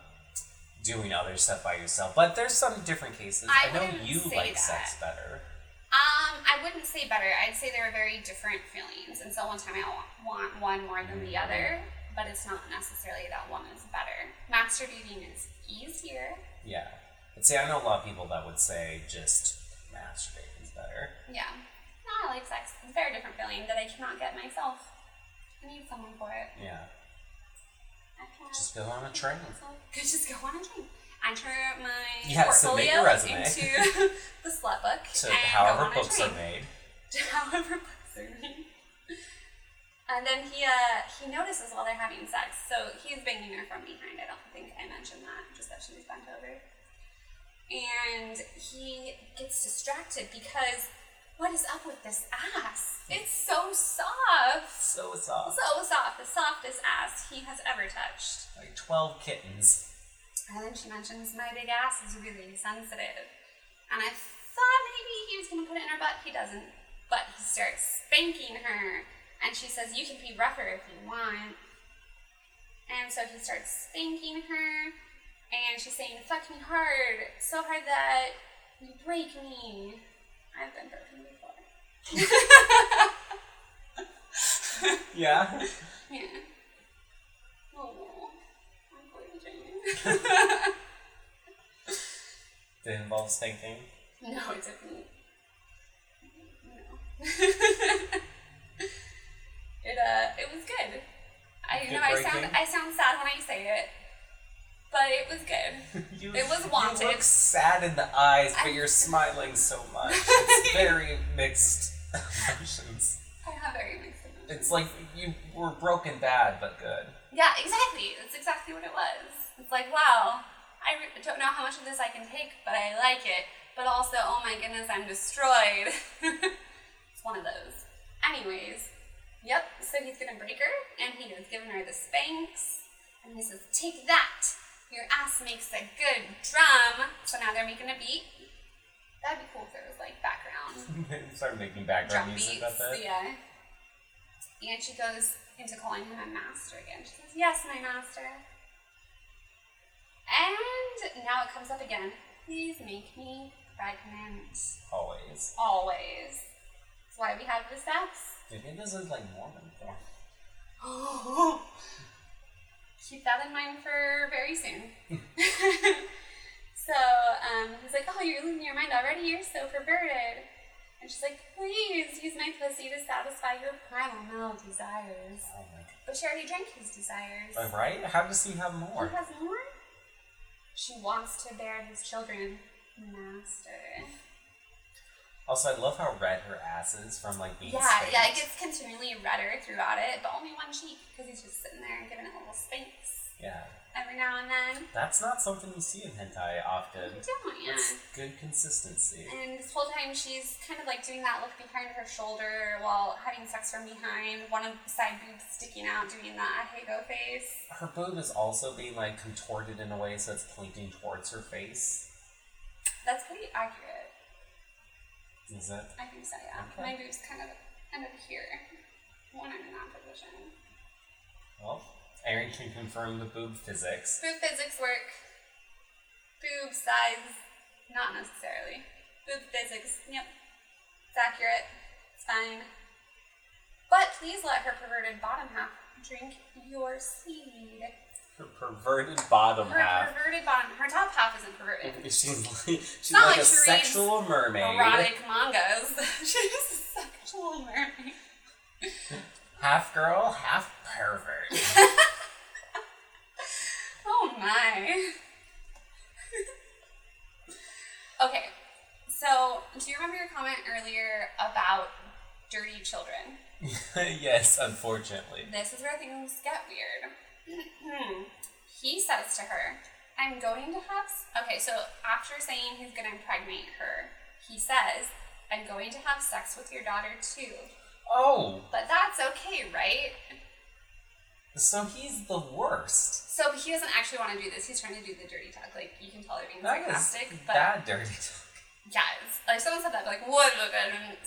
doing other stuff by yourself. But there's some different cases. I I, know you like that. sex better. Um, I wouldn't say better. I'd say they're very different feelings, and so one time I want one more than the other, but it's not necessarily that one is better. Masturbating is easier. Yeah. But see, I know a lot of people that would say just masturbating is better. Yeah. No, I like sex. It's a very different feeling that I cannot get myself. I need someone for it. Yeah. Can't. Just go on a train. Just go on a train. Enter my Yeah, portfolio into the slut book To however books are made. To however books are made. And then he uh, he notices while they're having sex, so he's banging her from behind. I don't think I mentioned that, just that she was bent over. And he gets distracted because what is up with this ass? It's so soft, So soft. so ever touched. Like 12 kittens. And then she mentions my big ass is really sensitive. And I thought maybe he was gonna put it in her butt. He doesn't. But he starts spanking her. And she says, You can be rougher if you want. And so he starts spanking her. And she's saying, Fuck me hard. So hard that you break me. I've been broken before. Yeah. yeah. Oh, I'm bleeding. Did it involve spanking? No, it didn't. No. it uh, it was good. I Good know I sound? I sound sad when I say it, but it was good. You, It was wanted. You look sad in the eyes, but I- you're smiling so much. It's very mixed emotions. I have very mixed emotions. It's like you were broken bad, but good. Yeah, exactly. That's exactly what it was. It's like, wow, I re- don't know how much of this I can take, but I like it. But also, oh my goodness, I'm destroyed. it's one of those. Anyways, yep, so he's gonna break her, and he was giving her the spanks, and he says, Take that! Your ass makes a good drum. So now they're making a beat. That'd be cool if there was like background Start making drum background beats. music with it. Yeah. And she goes into calling him a master again. She says, Yes, my master. And now it comes up again. Please make me pregnant. Always. Always. That's why we have the sex. Dude, it doesn't like Mormon porn. Keep that in mind for very soon. so um, he's like, Oh, you're losing your mind already? You're so perverted. And she's like, Please use my pussy to satisfy your primal male desires. Oh my But she already drank his desires. god. Right? How does he have more? He has more? She wants to bear his children. Master. Also, I love how red her ass is from like being Yeah, spanked. yeah, it gets continually redder throughout it, but only one cheek because he's just sitting there and giving it a little spanks Yeah. Every now and then. That's not something you see in hentai often. You don't, yeah. It's good consistency. And this whole time she's kind of like doing that look behind her shoulder while having sex from behind, one of the side boobs sticking out, doing that ahegao face. Her boob is also being like contorted in a way so it's pointing towards her face. That's pretty accurate. Is it? I think so, yeah. Okay. My boobs kind of end up here when I'm in that position. Well, Erin can confirm the boob physics. Boob physics work. Boob size, not necessarily. Boob physics, yep. It's accurate. It's fine. But please let her perverted bottom half drink your seed. Her perverted bottom Her half. perverted bottom, her top half isn't perverted. She's like, she's not like, like a she sexual mermaid. Erotic mangas. She's a sexual mermaid. Half girl, half pervert. My. okay, so do you remember your comment earlier about dirty children? yes, unfortunately. This is where things get weird. he says to her, I'm going to have. Okay, so after saying he's going to impregnate her, he says, I'm going to have sex with your daughter too. Oh, But that's okay, right? So he's the worst. So he doesn't actually want to do this. He's trying to do the dirty talk. Like, you can tell they're being That is sarcastic. But bad dirty talk. Yes. Like someone said that, but like, what?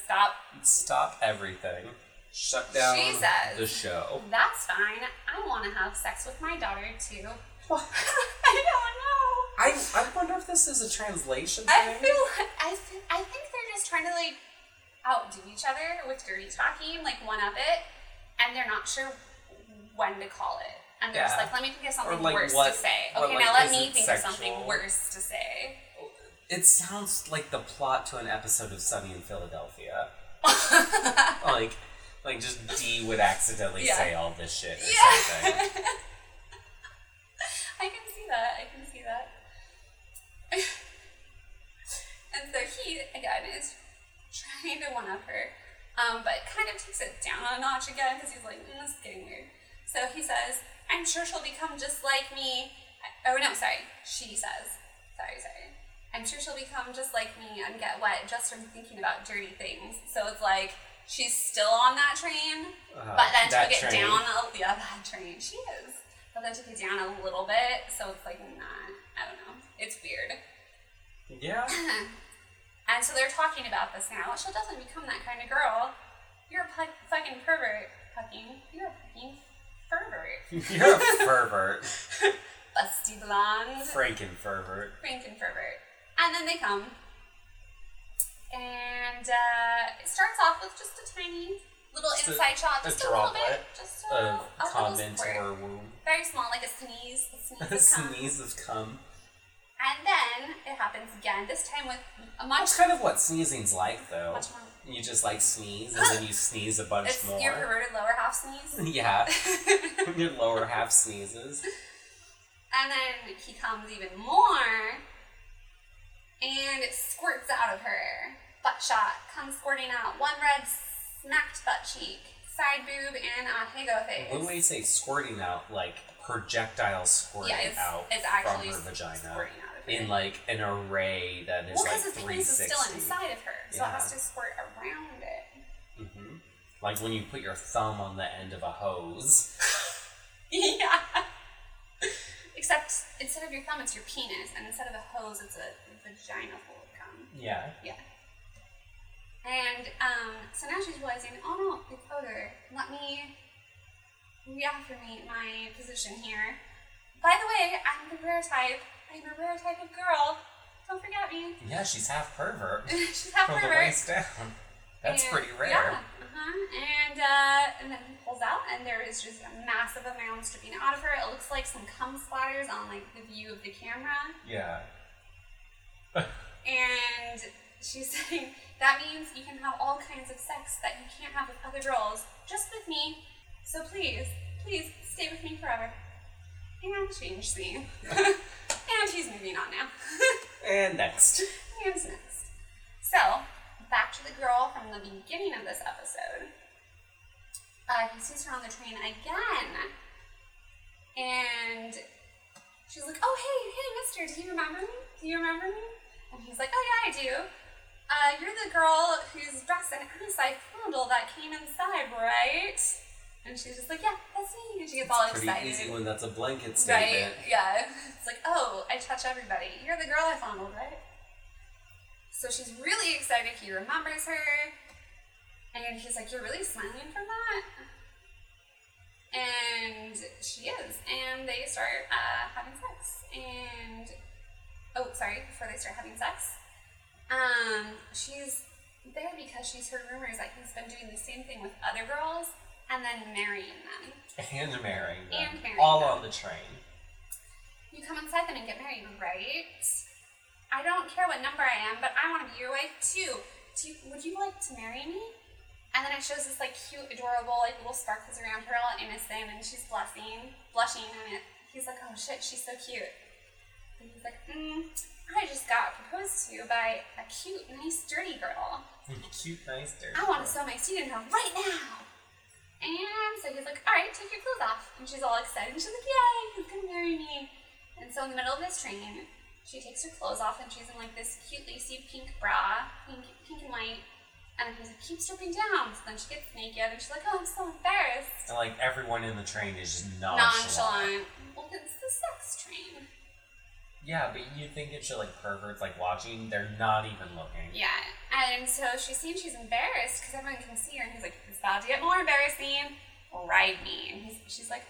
Stop. Stop everything. Shut down She says- the show. That's fine. I want to have sex with my daughter too. I don't know. I, I wonder if this is a translation I thing. feel. I feel, I think they're just trying to like outdo each other with dirty talking, like one up it, and they're not sure when to call it. And they're just like, let me think of something like, worse what- to say. or, Okay, like, now let me think of something worse to say. It sounds like the plot to an episode of Sunny in Philadelphia. like, Like just Dee would accidentally Yeah. say all this shit or Yeah. something. I can see that. I can see that. and so he, again, is trying to one up her, um, but kind of takes it down a notch again because he's like, mm, this is getting weird. So he says, I'm sure she'll become just like me. Oh, no, sorry. She says, sorry, sorry. I'm sure she'll become just like me and get wet just from thinking about dirty things. So it's like she's still on that train, Uh, but then took it train. down a yeah, that train. She is. But then took it down a little bit, so it's like not I don't know. It's weird. Yeah. And so they're talking about this now. She doesn't become that kind of girl. You're a fucking pervert. Fucking. You're a fucking pervert. You're a pervert. Busty blonde. Franken pervert. Franken pervert. And then they come. And uh, it starts off with just a tiny little Just a- inside shot, just a, little droplet bit, just a, A a comment or womb. very small, like a sneeze, a sneeze A sneeze of cum. And then it happens again. This time with a much That's kind of what sneezing's like, though. much more. You just like sneeze and then you sneeze a bunch It's more. your perverted lower half sneeze. yeah. your lower half sneezes. And then he comes even more and it squirts out of her. Butt shot comes squirting out. One red smacked butt cheek, side boob, and a higo face. When we say squirting out, like projectile squirting yeah, it's, out it's actually from her vagina squirting out. In like an array that is well, like because his penis is 360. still inside of her, so it has to squirt around it. Mm-hmm. Like when you put your thumb on the end of a hose. yeah. Except instead of your thumb, it's your penis, and instead of a hose, it's a vagina full of cum. Yeah. Yeah. And um, so now she's realizing, oh no, it's odor. Let me reaffirmate my position here. By the way, I'm the rare type. I'm a rare type of girl. Don't forget me. Yeah, she's half pervert she's half from the waist down. That's And- pretty rare. Yeah. Uh-huh. And uh, and then he pulls out, and there is just a massive amount dripping out of her. It looks like some cum splatters on like the view of the camera. Yeah. And she's saying that means you can have all kinds of sex that you can't have with other girls, just with me. So please, please stay with me forever. And change scene. and he's moving on now. And next. and next. So, back to the girl from the beginning of this episode. Uh, he sees her on the train again. And she's like, oh, hey, hey, mister, do you remember me? Do you remember me? And he's like, oh, yeah, I do. Uh, you're the girl whose dress and ass I fondled that came inside, right? And she's just like, yeah, that's me. And she gets all Pretty excited. easy when that's a blanket statement. Right? Yeah. It's like, oh, I touch everybody. You're the girl I fondled, right? So she's really excited. He remembers her. And he's like, You're really smiling from that? And she is. And they start uh, having sex. And, oh, sorry, before they start having sex, um, she's there because she's heard rumors that he's been doing the same thing with other girls and then marrying them. And marrying them. And marrying all them. on the train. You come inside them and get married, right? I don't care what number I am, but I want to be your wife too. Do you, would you like to marry me? And then it shows this like cute, adorable, like little sparkles around her, all innocent, and she's blushing, blushing, and it, he's like, oh shit, she's so cute. And he's like, mm, I just got proposed to by a cute, nice, dirty girl. Cute, nice, dirty. I want to sew my seat in her right now. And so he's like, all right, take your clothes off. And she's all excited. And she's like, yay, he's going to marry me. And so in the middle of this train, she takes her clothes off and she's in like this cute lacy pink bra, pink, pink and white. And he's like, keep stripping down. So then she gets naked and she's like, oh, I'm so embarrassed. And like everyone in the train is just nonchalant. Nonchalant. Well, it's the sex train. Yeah, but you think it should like perverts like watching, they're not even looking. Yeah, and so she's seeing she's embarrassed because everyone can see her, and he's like, "It's about to get more embarrassing. Ride me." And he's, she's like,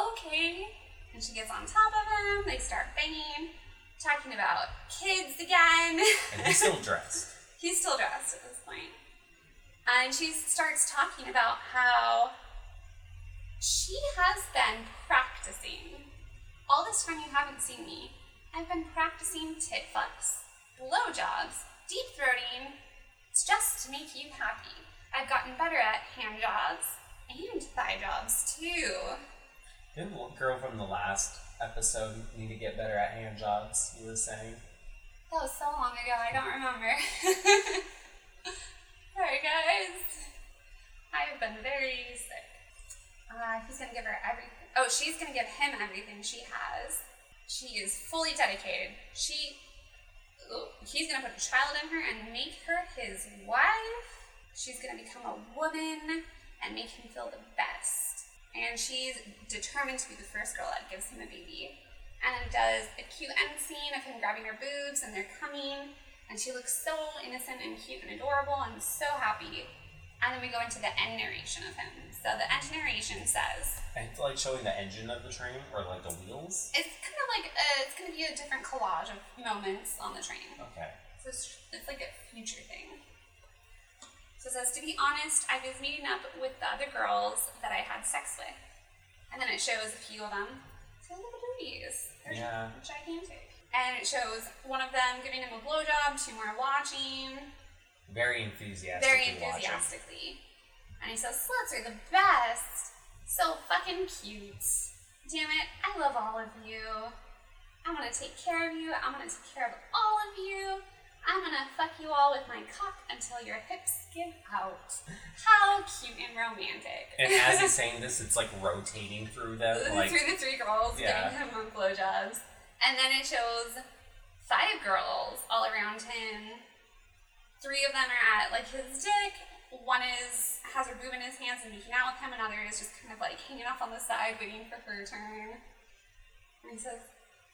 "Okay." And she gets on top of him. They start banging, talking about kids again. And he's still dressed. he's still dressed at this point. point, and she starts talking about how she has been practicing. All this time you haven't seen me, I've been practicing tit fucks, blowjobs, deep throating. It's just to make you happy. I've gotten better at hand jobs and thigh jobs too. Didn't the girl from the last episode need to get better at hand jobs? You were saying. That was so long ago, I don't remember. Sorry, guys. I have been very sick. Uh, he's gonna give her everything. Oh, she's gonna give him everything she has. She is fully dedicated. She. He's gonna put a child in her and make her his wife. She's gonna become a woman and make him feel the best. And she's determined to be the first girl that gives him a baby. And then does a cute end scene of him grabbing her boobs and they're coming. And she looks so innocent and cute and adorable and so happy. And then we go into the end narration of him. So the end narration says, And like showing the engine of the train or like the wheels. it's kind of like a, it's going to be a different collage of moments on the train. Okay. So it's, it's like a future thing. So it says, to be honest, I was meeting up with the other girls that I had sex with. And then it shows a few of them. So look at these. They're Yeah. gigantic. And it shows one of them giving him a blowjob, two more watching, Very enthusiastic. very enthusiastically. And he says, sluts are the best. So fucking cute. Damn it, I love all of you. I'm gonna take care of you. I'm gonna take care of all of you. I'm gonna fuck you all with my cock until your hips give out. How cute and romantic. And as he's saying this, it's like rotating through them. Like through the three girls Yeah. giving him blowjobs. And then it shows five girls all around him. Three of them are at like his dick. One is has her boob in his hands and making out with him. Another is just kind of like hanging off on the side, waiting for her turn. And he says,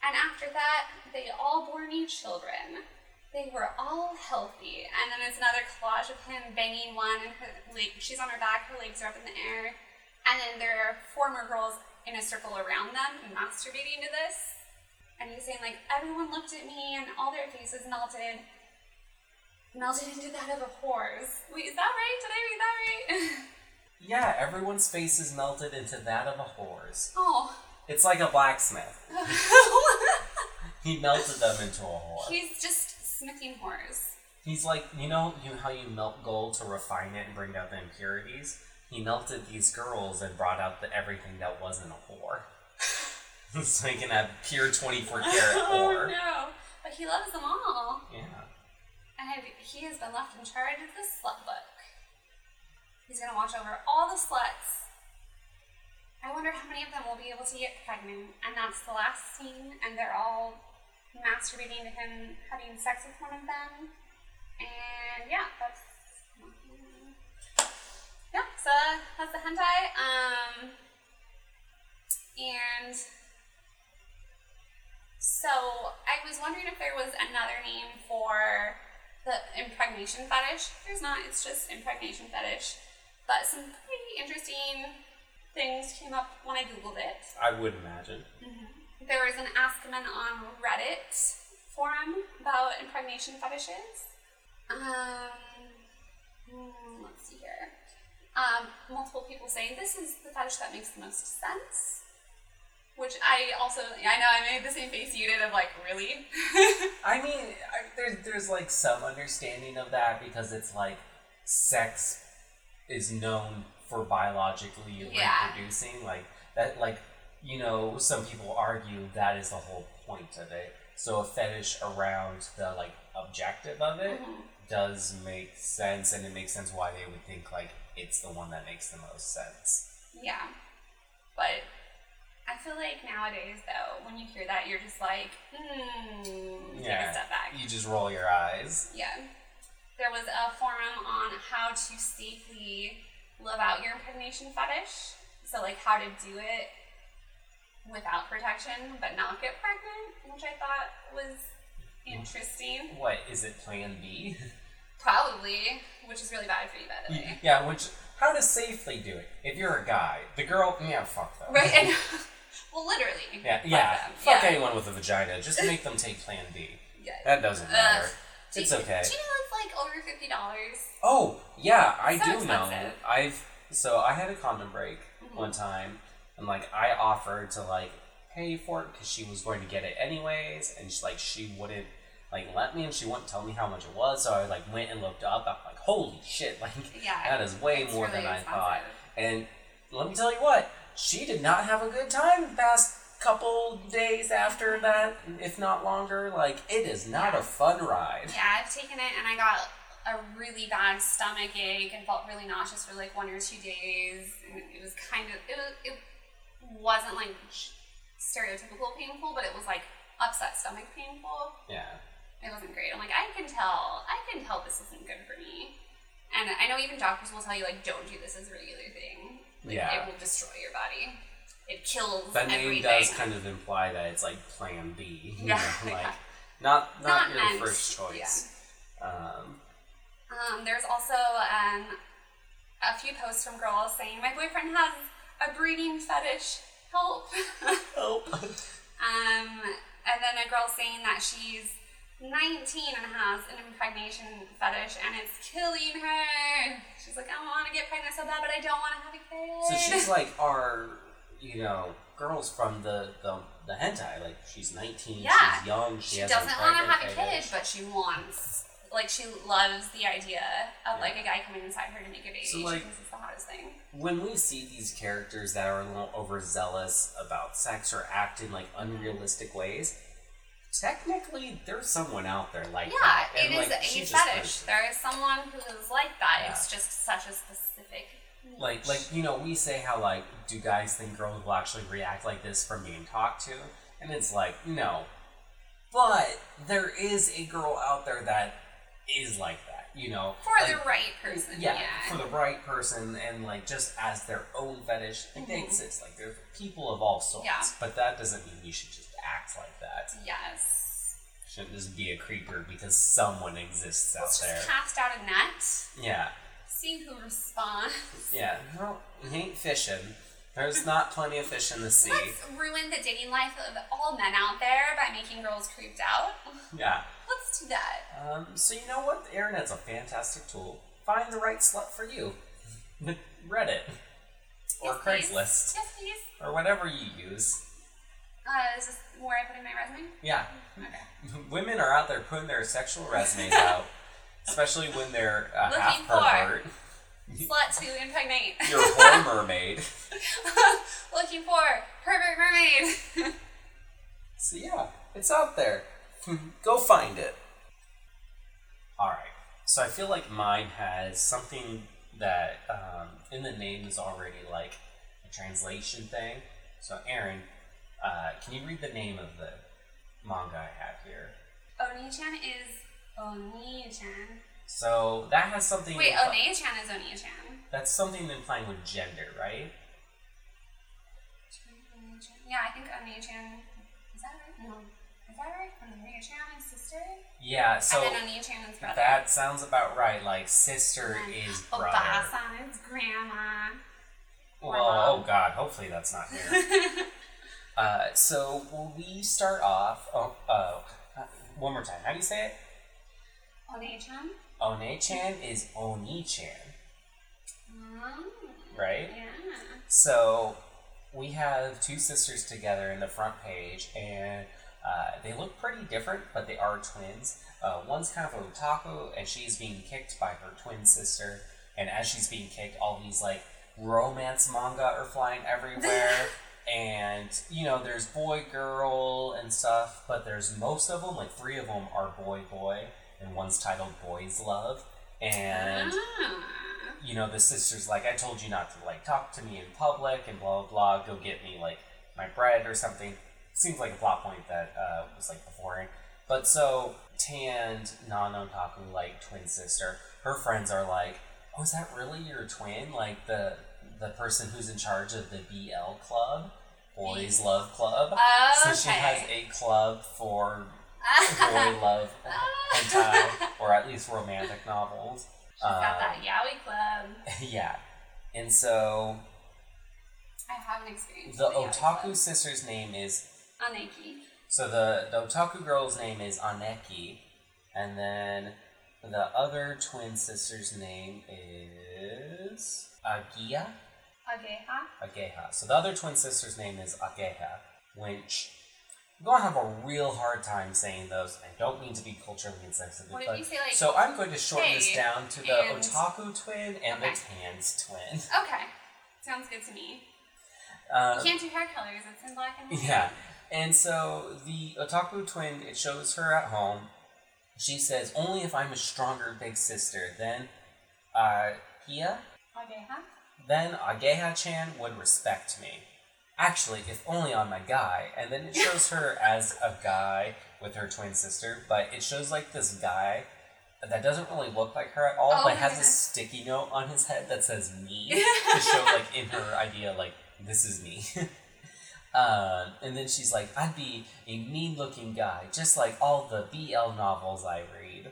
and after that, they all bore me children. They were all healthy. And then there's another collage of him banging one, and her she's on her back, her legs are up in the air. And then there are four more girls in a circle around them masturbating to this. And he's saying, like, everyone looked at me and all their faces melted. Melted into that of a whore's. Wait, is that right? Did I read that right? yeah, everyone's face is melted into that of a whore's. oh. It's like a blacksmith. He melted them into a whore. he's just smithing whores. He's like, you know, you how you melt gold to refine it and bring out the impurities. He melted these girls and brought out the everything that wasn't a whore. so he can have pure twenty-four karat oh whore. no. But he loves them all. Yeah. And he has been left in charge of the slut book. He's gonna watch over all the sluts. I wonder how many of them will be able to get pregnant. And that's the last scene, and they're all masturbating to him having sex with one of them. And yeah, that's yeah, so that's the hentai. Um and so I was wondering if there was another name for the impregnation fetish. There's not, it's just impregnation fetish. But some pretty interesting things came up when I Googled it. I would imagine. There was an Ask Men on Reddit forum about impregnation fetishes. Um, hmm, let's see here. Um, multiple people saying this is the fetish that makes the most sense. Which I also, I know I made the same face you did of like, really? I mean, I, there's there's like some understanding of that because it's like sex is known for biologically Yeah. reproducing, like that. Like you know, some people argue that is the whole point of it. So a fetish around the like objective of it Mhm. does make sense, and it makes sense why they would think like it's the one that makes the most sense. Yeah. But like nowadays, though, when you hear that, you're just like, hmm, take a step back. you just roll your eyes. Yeah. There was a forum on how to safely live out your impregnation fetish. So, like, how to do it without protection but not get pregnant, which I thought was interesting. What is it? Plan B? Probably, which is really bad for you, by the way. Yeah, which how to safely do it. If you're a guy, the girl, yeah, fuck them. Right? Well, literally. Yeah, yeah. Fuck yeah. anyone with a vagina. Just make them take Plan B. Yeah. That doesn't matter. Ugh. It's Do- okay. Do you know it's like over fifty dollars? Oh, yeah, I So do know. expensive. I've so I had a condom break Mm-hmm. one time, and like I offered to like pay for it because she was going to get it anyways, and she, like she wouldn't like let me, and she wouldn't tell me how much it was. So I like went and looked up. I'm like, holy shit! Like Yeah. that is way more really than I thought. And let me tell you what, she did not have a good time the past couple days after that, if not longer. Like it is not Yeah. a fun ride. Yeah, I've taken it and I got a really bad stomach ache and felt really nauseous for like one or two days. And it was kind of it was it wasn't like stereotypical painful, but it was like upset stomach painful. Yeah. It wasn't great. I'm like, I can tell, I can tell this isn't good for me. And I know even doctors will tell you like, don't do this as a regular thing. Like, Yeah. It will destroy your body. It kills That name everything. does kind of imply that it's like Plan B. Yeah, know, like yeah. not not, Not your first choice. Um, Um, there's also um, a few posts from girls saying, my boyfriend has a breeding fetish. Help. help. Um, and then a girl saying that she's 19 and has an impregnation fetish and it's killing her. She's like, I want to get pregnant so bad, but I don't want to have a kid. So she's like our, you know, girls from the the, the hentai. Like she's nineteen. Yeah. She's young. She, she doesn't want to have a kid, fetish. but she wants. Like she loves the idea of like a guy coming inside her to make a baby. So, she like- thinks it's the hottest thing. when we see these characters that are a little overzealous about sex or act in like unrealistic ways, technically there's someone out there like Yeah, that. it And, is like, a fetish. There is someone who is like that. Yeah. It's just such a specific. like like you know we say how like do guys think girls will actually react like this from being talked to and it's like no but there is a girl out there that is like that you know For like, the right person, yeah, yeah. for the right person and like just as their own fetish like they Mhm. exist like there's people of all sorts Yeah. but that doesn't mean you should just act like that yes. shouldn't just be a creeper because someone exists out Let's there just cast out a net, yeah see who responds. yeah no you ain't fishing there's not plenty of fish in the sea Let's ruin the dating life of all men out there by making girls creeped out. yeah Let's do that. Um, so you know what? The internet's a fantastic tool. Find the right slut for you. Reddit. Or Yes. Craigslist. Yes. Or whatever you use. Uh, is this where I put in my resume? Yeah. Okay. Women are out there putting their sexual resumes out. Especially when they're a Looking half for- pervert. Slut to impregnate. You're a whore mermaid. Looking for pervert mermaid. So yeah, it's out there. Go find it. Alright. So I feel like mine has something that um, in the name is already like a translation thing. So Aaron, uh, can you read the name of the manga I have here? Oni-chan is Oni-chan. So that has something. Wait, Oni-chan is Oni-chan. That's something implying with gender, right? Yeah, I think Oni-chan. Is that right? No. Is that right? Oni-chan is sister? Yeah. So and then Oni-chan is brother. that sounds about right. Like sister is brother. Obasa is grandma. Well, oh. God, hopefully that's not here. Uh, so will we start off? Oh, uh, one more time. How do you say it? Oni-chan? One-chan is Oni-chan, Mm, right? Yeah. So we have two sisters together in the front page, and uh, they look pretty different, but they are twins. Uh, one's kind of an otaku, and she's being kicked by her twin sister. And as she's being kicked, all these like romance manga are flying everywhere. and you know, there's boy, girl, and stuff, but there's most of them, like three of them, are boy, boy, and one's titled Boys Love. And Ah. you know, the sister's like, I told you not to like talk to me in public and blah blah blah. Go get me like my bread or something. Seems like a plot point that uh, was like beforehand. But so tanned non-otaku like twin sister, her friends are like, "Oh, is that really your twin? Like the the person who's in charge of the BL club, Boys Love Club." Oh, So she has a club for boy love hentai, or at least romantic novels. She's got Um, that yaoi club. yeah. And so I have an experience. the yaoi otaku club. sister's name is Aneki. so the, the otaku girl's name is Aneki, and then the other twin sister's name is Agia. Ageha. Ageha. So the other twin sister's name is Ageha, which I'm going to have a real hard time saying those. I don't mean to be culturally insensitive, What if but you say, like, so I'm going to shorten this down to the and- otaku twin and Okay. the tans twin. Okay. Sounds good to me. Uh, You can't do hair colors. It's in black and white. Yeah. And so the otaku twin, it shows her at home. She says, only if I'm a stronger big sister, then uh, Hia, Okay, then Ageha-chan would respect me. Actually, if only on my guy. And then it shows her as a guy with her twin sister, but it shows like this guy that doesn't really look like her at all, Oh but has a sticky note on his head that says me to show like in her idea like this is me. um, and then she's like, I'd be a mean-looking guy, just like all the BL novels I read.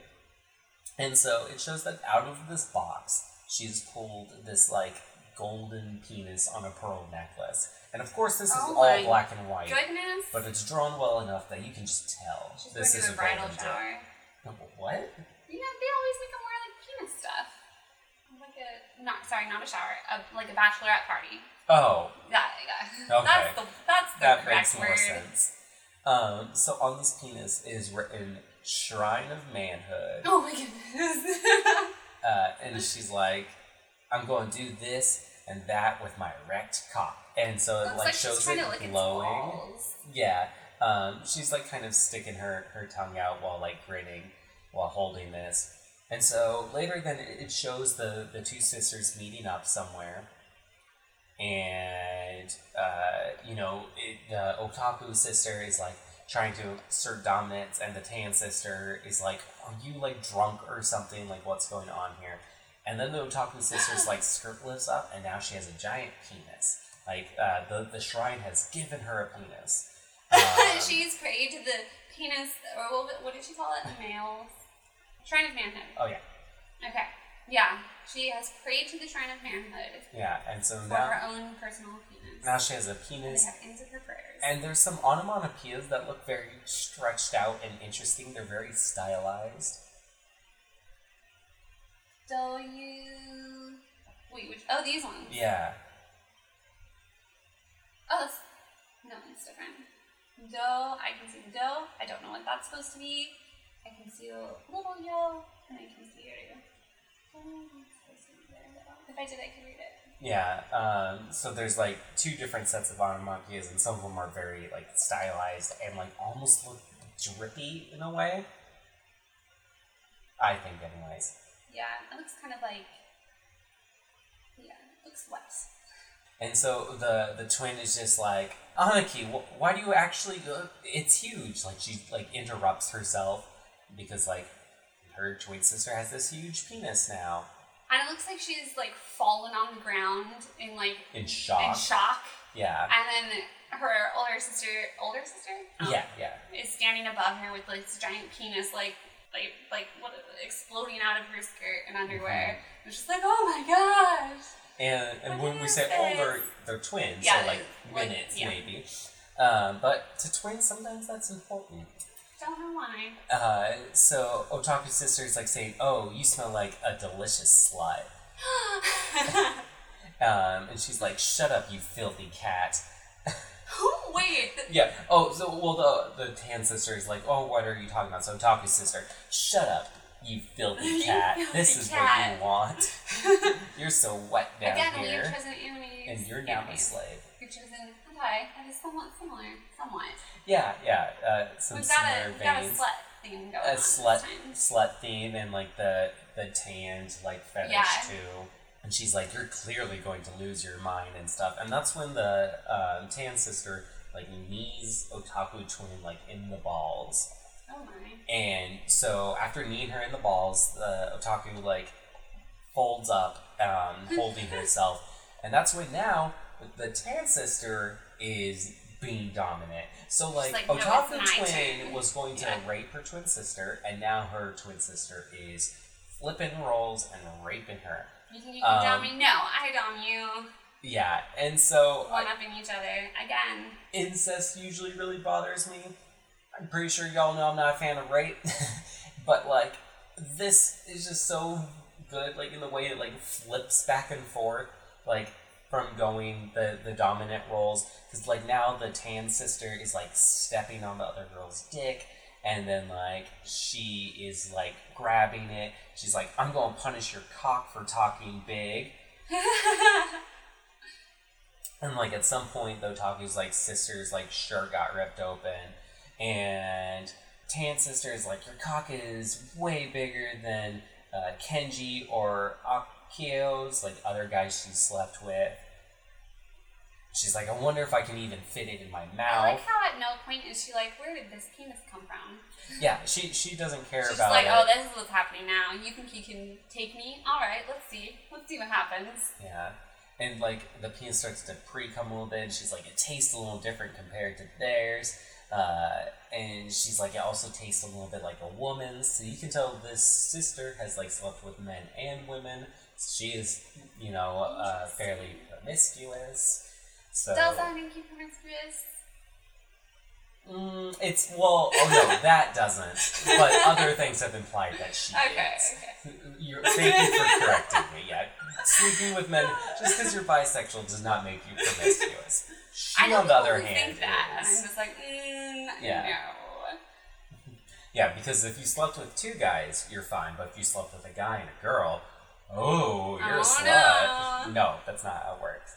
And so it shows that out of this box, she's pulled this like golden penis on a pearl necklace. And of course, this is Oh all black and white, Goodness. but it's drawn well enough that you can just tell She's this is a bridal shower. What? You know, they always make them wear like penis stuff. Like a not sorry, not a shower, a, like a bachelorette party. Oh, Yeah, yeah. Okay. That's the that's the that correct makes more word. sense. Um, so on this penis is written "Shrine of Manhood," Oh my goodness. uh, and she's like, "I'm going to do this and that with my erect cock," and so it Looks like, like shows it to glowing. Yeah, um, she's like kind of sticking her her tongue out while like grinning while holding this. And so later, then it it shows the the two sisters meeting up somewhere, and uh, you know it, the otaku sister is like trying to assert dominance, and the tan sister is like, "Are you like drunk or something? Like what's going on here?" And then the otaku sister's like skirt lifts up, and now she has a giant penis. Like uh, the the shrine has given her a penis. Um, She's prayed to the penis, or what, what did she call it? Male shrine of manhood. oh yeah, Okay, yeah, she has prayed to the shrine of manhood yeah. And so for now her own personal penis. now she has a and they penis, have answered her prayers. and there's some onomatopoeias that look very stretched out and interesting. They're very stylized. You wait? Which oh these ones? Yeah. Oh, that's no, it's different. Do I can see the do. I don't know what that's supposed to be. I can see a little yo, and I can see a don't know what's supposed to be there, though. If I did, I could read it. Yeah, um, so there's like two different sets of onomatopoeias, and some of them are very like stylized and like almost look drippy in a way. I think, anyways. Yeah, it looks kind of like yeah, it looks wet. And so the the twin is just like Aneki, wh- why do you actually? Uh, it's huge. Like she like interrupts herself because like her twin sister has this huge penis now. And it looks like she's like fallen on the ground in like In shock. in shock. Yeah. And then her older sister, older sister, Um, Yeah. Yeah. is standing above her with like this giant penis, like like like what exploding out of her skirt and underwear. Mm-hmm. It's just like, oh my gosh. And and when we say this? older, they're twins, Yeah, so like like, minutes yeah. maybe. Um, but to twins, sometimes that's important. Don't know why. Uh, so Otaku sister is like saying, "Oh, you smell like a delicious slut," um, and she's like, "Shut up, you filthy cat." Oh wait. Yeah. Oh, so well, the the tan sister is like, "Oh, what are you talking about?" So Otaku sister, "Shut up, you filthy You cat. filthy this is cat." what you want. You're so wet down Again, we have chosen enemies. and you're now my slave." We've chosen okay. That is somewhat similar. Somewhat. Yeah, yeah. Uh, some We've got a similar we've got a slut theme going a on slut this time. slut theme and like the the tanned like fetish Yeah. too. And she's like, "You're clearly going to lose your mind and stuff." And that's when the um, tan sister like knees otaku twin like in the balls. Oh my. And so after kneeing her in the balls, the otaku like folds up, um, holding herself, and that's when now the tan sister is being dominant. So like, like, otaku my twin was going to Yeah. rape her twin sister, and now her twin sister is flipping rolls and raping her. You think you can dom Um, me? No, I dom you. Yeah, and so One upping each other again. incest usually really bothers me. I'm pretty sure y'all know I'm not a fan of rape, but like this is just so good, like in the way it like flips back and forth. Like from going the the dominant roles because like now the tan sister is like stepping on the other girl's dick and then like she is like grabbing it she's like i'm gonna punish your cock for talking big and like at some point though Taku's like sister's like shirt got ripped open and tan sister is like your cock is way bigger than uh, kenji or akio's like other guys she slept with she's like i wonder if i can even fit it in my mouth. I like how at no point is she like, where did this penis come from? Yeah she she doesn't care about it. She's like, it oh, this is what's happening now. You think you can take me? All right, let's see. Let's see what happens. Yeah. And like the penis starts to pre cum a little bit, and she's like, it tastes a little different compared to theirs. Uh, and she's like, it also tastes a little bit like a woman's. So you can tell this sister has like slept with men and women. She is, you know, uh, fairly promiscuous. So Does that make you promiscuous? Mm, it's well, oh no, that doesn't. But other things have implied that she Okay, is. okay. You're, thank you for correcting me. Yeah, sleeping with men just because you're bisexual does not make you promiscuous. She, I on the other hand, think that, I'm just like, mm, Yeah. no. Yeah, because if you slept with two guys, you're fine. But if you slept with a guy and a girl, oh, you're a Oh, slut. no. No, that's not how it works.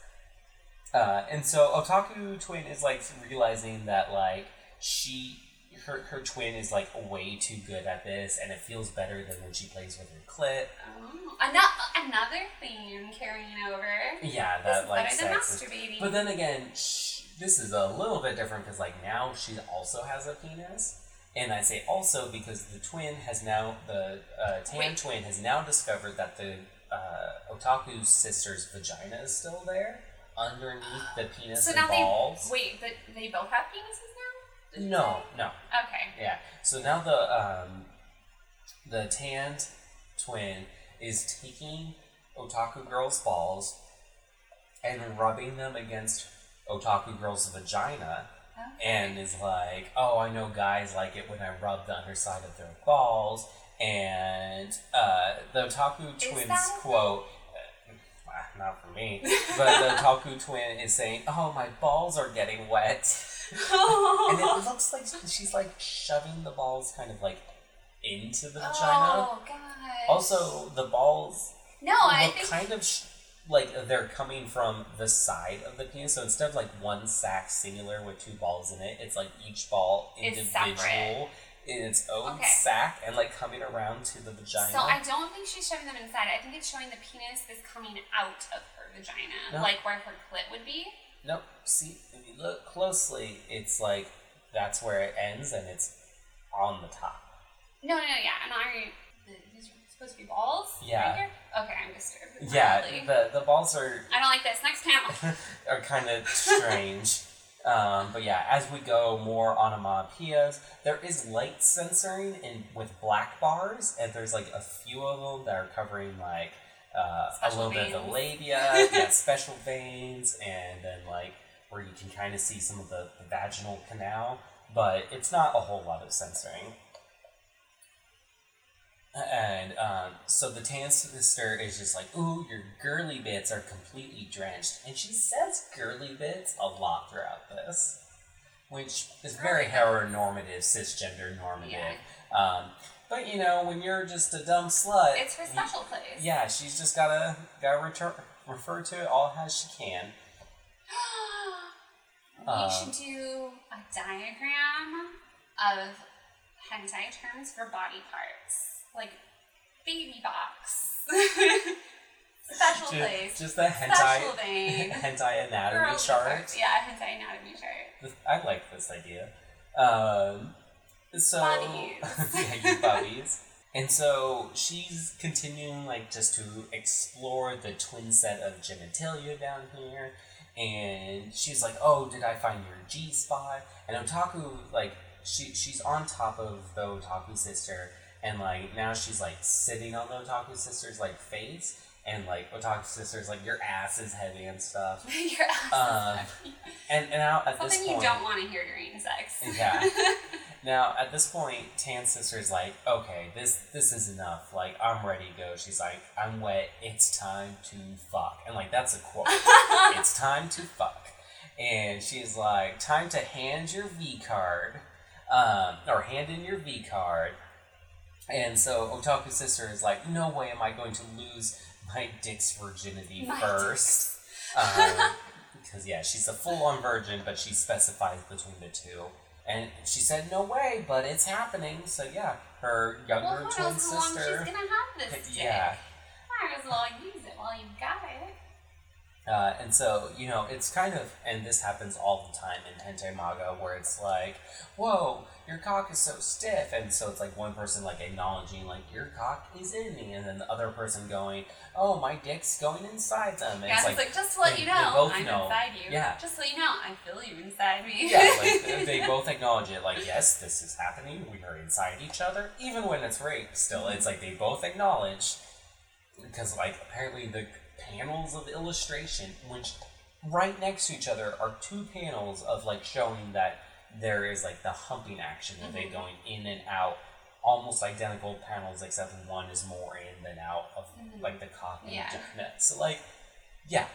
Uh, and so Otaku Twin is like realizing that like she her her twin is like way too good at this, and it feels better than when she plays with her clit. Oh, another another theme carrying over. Yeah, This that is like better than sex. is- But then again, sh- this is a little bit different because like now she also has a penis. And I say also because the twin has now the uh, tan Wait. twin has now discovered that the uh, otaku's sister's vagina is still there underneath the penis so now balls. they wait, but they both have penises now. Did you No, no, Okay. yeah. So now the um, the tanned twin is taking otaku girl's balls and rubbing them against otaku girl's vagina Okay. and is like, "Oh, I know guys like it when I rub the underside of their balls." And uh, the otaku twins that quote. uh, Not for me, but the otaku twin is saying, "Oh, my balls are getting wet." and it looks like she's like shoving the balls kind of like into the vagina. Oh gosh. Also, the balls no, I think kind of sh- like they're coming from the side of the penis. So instead of like one sac singular with two balls in it, it's like each ball individual in its own Okay. sac and like coming around to the vagina. So I don't think she's shoving them inside. I think it's showing the penis is coming out of her vagina, No. like where her clit would be. Nope. See, if you look closely, it's like that's where it ends and it's on the top. No, no, yeah. And I, these are supposed to be balls. Yeah. Right here? Okay, I'm disturbed. Yeah, the the balls are I don't like this. Next panel. are kind of strange. Um, but yeah, as we go more onomatopoeias, there is light censoring in with black bars, and there's like a few of them that are covering like uh, a little bit of the labia, yeah, special veins, and then like where you can kind of see some of the, the vaginal canal, but it's not a whole lot of censoring. And um, so the tan sister is just like, ooh, your girly bits are completely drenched. And she says girly bits a lot throughout this, which is very heteronormative, cisgender normative. Um, but you know, when you're just a dumb slut, it's her special place. yeah, she's just gotta gotta return, refer to it all as she can. we Um, should do a diagram of hentai terms for body parts, like baby box, special Ju- place, Just the special hentai hentai anatomy girly chart. parts. Yeah, hentai anatomy chart. I like this idea. Um, so yeah, you. And so she's continuing like just to explore the twin set of genitalia down here, and she's like, "Oh, did I find your G spot?" And Otaku like she she's on top of the Otaku sister, and like now she's like sitting on the Otaku sister's like face, and like Otaku sister's like your ass is heavy and stuff. Your ass is Um, heavy. And and now at this point. Something you don't want to hear during sex. Yeah. Now, at this point, Tan's sister's like, okay, this this is enough. Like, I'm ready to go. She's like, I'm wet. It's time to fuck. And, like, that's a quote. it's time to fuck. And she's like, time to hand your V card, um, or hand in your V card. And so Otaku sister is like, no way am I going to lose my dick's virginity My first. Um, because yeah, she's a full-on virgin, but she specifies between the two. And she said, "No way," but it's happening. So yeah, her younger Well, who twin knows how long she's gonna have this dick? Yeah, Might as well use it while you've got it. Uh, and so you know, it's kind of, and this happens all the time in hentai manga, where it's like, "Whoa, your cock is so stiff," and so it's like one person like acknowledging like your cock is in me, and then the other person going, "Oh, my dick's going inside them," and Yeah, it's like, like, just to let they- you know, both I'm know. inside you. Yeah. Just so you know, I feel you inside me. yeah, like they both acknowledge it. Like, yes, this is happening. We are inside each other, even when it's rape. Still, it's like they both acknowledge because, like, apparently the panels of illustration, which right next to each other, are two panels of like showing that there is like the humping action of Mm-hmm. it going in and out. Almost identical panels, except one is more in than out of like the cock and Mm-hmm. Yeah. vagina. So, like, yeah,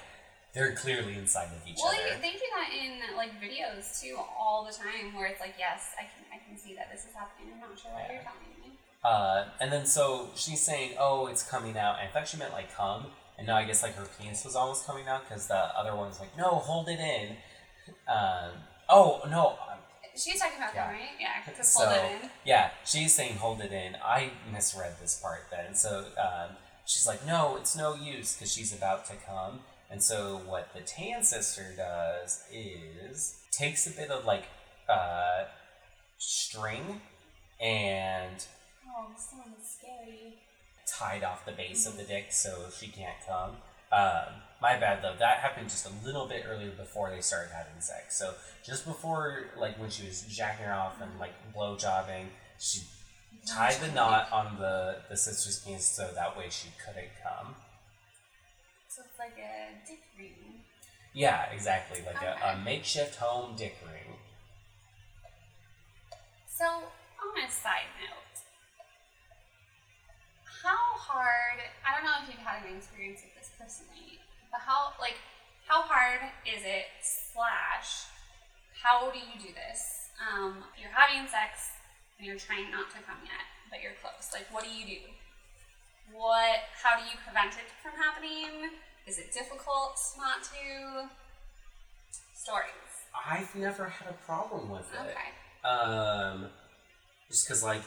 they're clearly inside of each Well, other. Well, they, they do that in like videos too all the time, where it's like, yes, I can, I can see that this is happening. I'm not sure what Yeah. you're telling me. Uh, and then so she's saying, "Oh, it's coming out." And I thought she meant like come, and now I guess like her penis was almost coming out because the other one's like, "No, hold it in." Um, oh no, She's talking about Yeah. them, right? Yeah, to so hold it in. yeah, she's saying hold it in. I misread this part then. So um, she's like, "No, it's no use" because she's about to come. And so what the tan sister does is takes a bit of like uh, string and Oh, this sounds scary. Tied off the base of the dick so she can't come. Um, my bad though. That happened just a little bit earlier before they started having sex. So just before, like when she was jacking her off and like blow jobbing, she tied the knot on the the sister's penis so that way she couldn't come. So it's like a dick ring. Yeah, exactly, like a, a makeshift home dick ring. So, on a side note, how hard, I don't know if you've had an experience with this personally, but how, like, how hard is it, slash, how do you do this? Um, you're having sex and you're trying not to come yet, but you're close. Like, what do you do? What, how do you prevent it from happening? Is it difficult not to? Stories. I've never had a problem with it. Okay. Um, just because like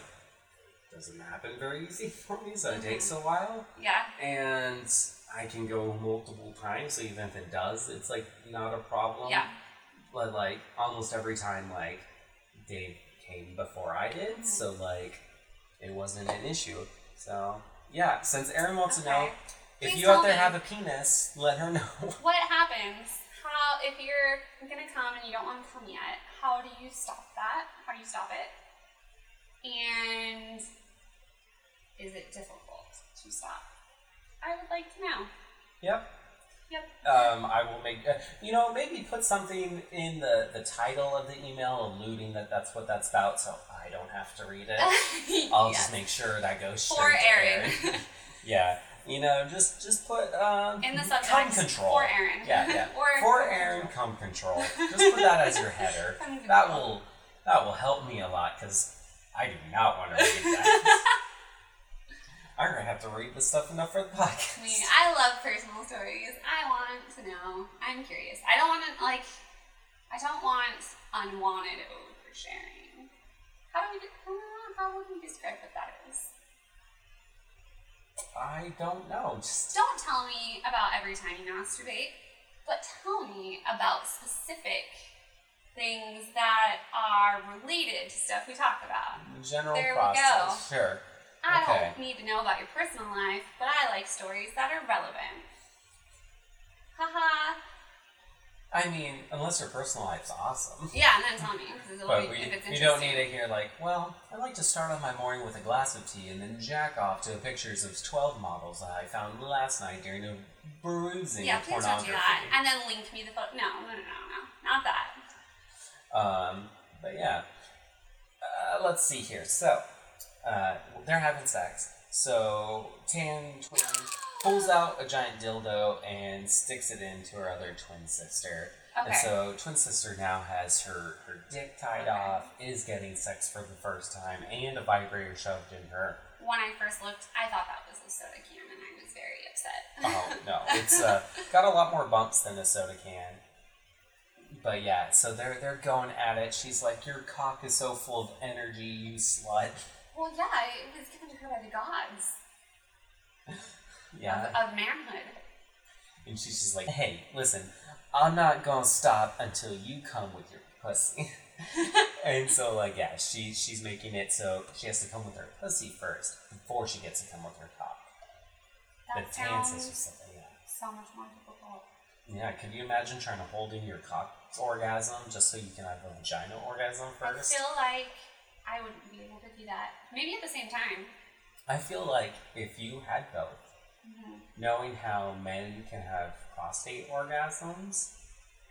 doesn't happen very easy for me, so it takes a while. Yeah. and I can go multiple times. So even if it does, it's like not a problem. Yeah. But like almost every time, like Dave came before I did, Mhm. so like it wasn't an issue. So yeah, since Erin wants to know if Please you out there me. have a penis, let her know. What happens? How if you're gonna come and you don't want to come yet? How do you stop that? How do you stop it? And is it difficult to stop? I would like to know. yep. Yep. Um, I will make uh, you know maybe put something in the the title of the email alluding that that's what that's about, so I don't have to read it. I'll Yes. just make sure that goes straight For to Erin. Erin. yeah, you know, just just put um, In the cum subject, control. for Erin. Yeah, yeah. Or for Erin, cum control. Just put that as your header. That will that will help me a lot because I do not want to read that. I'm gonna have to read this stuff enough for the podcast. I mean, I love personal stories. I want to know. I'm curious. I don't want to like. I don't want unwanted oversharing. How do we? How would we describe what that is? I don't know. Just Don't tell me about every time you masturbate, but tell me about specific things that are related to stuff we talk about. general There we process. Sure. I Okay. don't need to know about your personal life, but I like stories that are relevant. Haha. I mean, unless your personal life's awesome. Yeah, and then tell me But we, you don't need to hear like, well, I like to start off my morning with a glass of tea and then jack off to pictures of 12 models that I found last night during a bruising Yeah, please don't do that. And then link me the photo. No, no, no, no, no, not that. Um, but yeah. uh, let's see here. So, uh, they're having sex. So, Tan Twin pulls out a giant dildo and sticks it into her other twin sister. Okay. And so, twin sister now has her, her dick tied Okay. off, is getting sex for the first time, and a vibrator shoved in her. when I first looked, I thought that was a soda can, and I was very upset. Oh no, it's uh, got a lot more bumps than a soda can. But yeah, so they're they're going at it. She's like, "Your cock is so full of energy, you slut." Well, yeah, it was given to her by the gods Yeah, of, of manhood. and she's just like, "Hey, listen, I'm not gonna stop until you come with your pussy." and so like yeah, she she's making it so she has to come with her pussy first before she gets to come with her cock. That the tan sounds yeah. so much more difficult. Yeah, could you imagine trying to hold in your cock orgasm just so you can have a vagina orgasm I first? feel like I wouldn't be able to do that. Maybe at the same time. I feel like if you had both, Mhm. knowing how men can have prostate orgasms,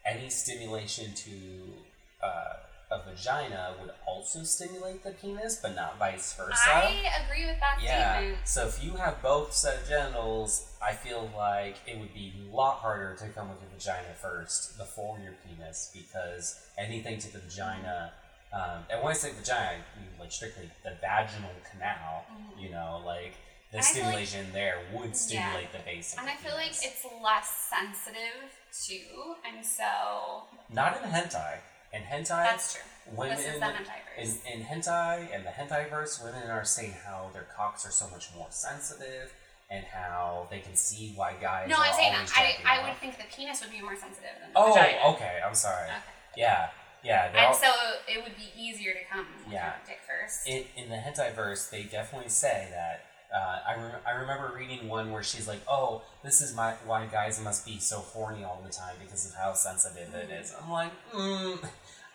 any stimulation to uh, a vagina would also stimulate the penis, but not vice versa. I agree with that yeah. statement. So if you have both set of genitals, I feel like it would be a lot harder to come with your vagina first before your penis because anything to the vagina. Um, and when I say vagina, I mean like strictly the vaginal canal. Mhm. You know, like the And feel like- stimulation there would stimulate the base. And I feel like it's less sensitive too, and so not in hentai. In hentai, that's true. women this is the hentai in, in hentai and the hentai verse, women are saying how their cocks are so much more sensitive and how they can see why guys No, I'm saying always I, I would think the penis would be more sensitive than the Oh, vagina. okay. I'm sorry. Okay. Yeah, yeah. And all- so it would be easier to come Yeah. dick first. in, in the hentai verse, they definitely say that. Uh, I, re- I remember reading one where she's like, "Oh, this is my why guys must be so horny all the time because of how sensitive it is." I'm like, mm,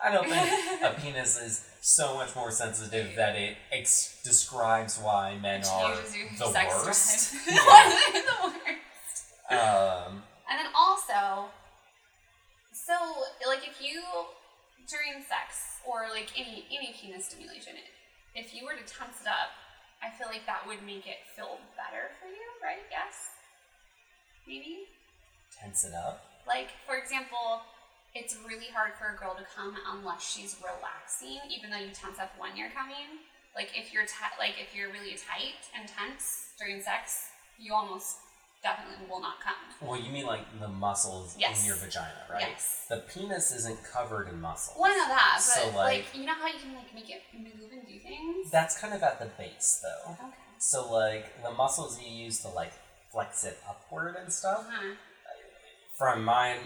I don't think a penis is so much more sensitive that it ex- describes why men are the worst. Yeah. the worst. um, And then also, so like if you during sex or like any any penis stimulation, if you were to tense it up, I feel like that would make it feel better for you, right? Yes. Maybe. tense it up. Like for example, it's really hard for a girl to come unless she's relaxing, even though you tense up when you're coming. Like if you're ti like if you're really tight and tense during sex, you almost definitely will not come. Well, you mean like the muscles Yes. in your vagina, right? Yes. The penis isn't covered in muscles. Well, I know that, but So, like, like- you know how you can like make it move and do things. That's kind of at the base, though. okay. So like the muscles you use to like flex it upward and stuff. Uh-huh. From my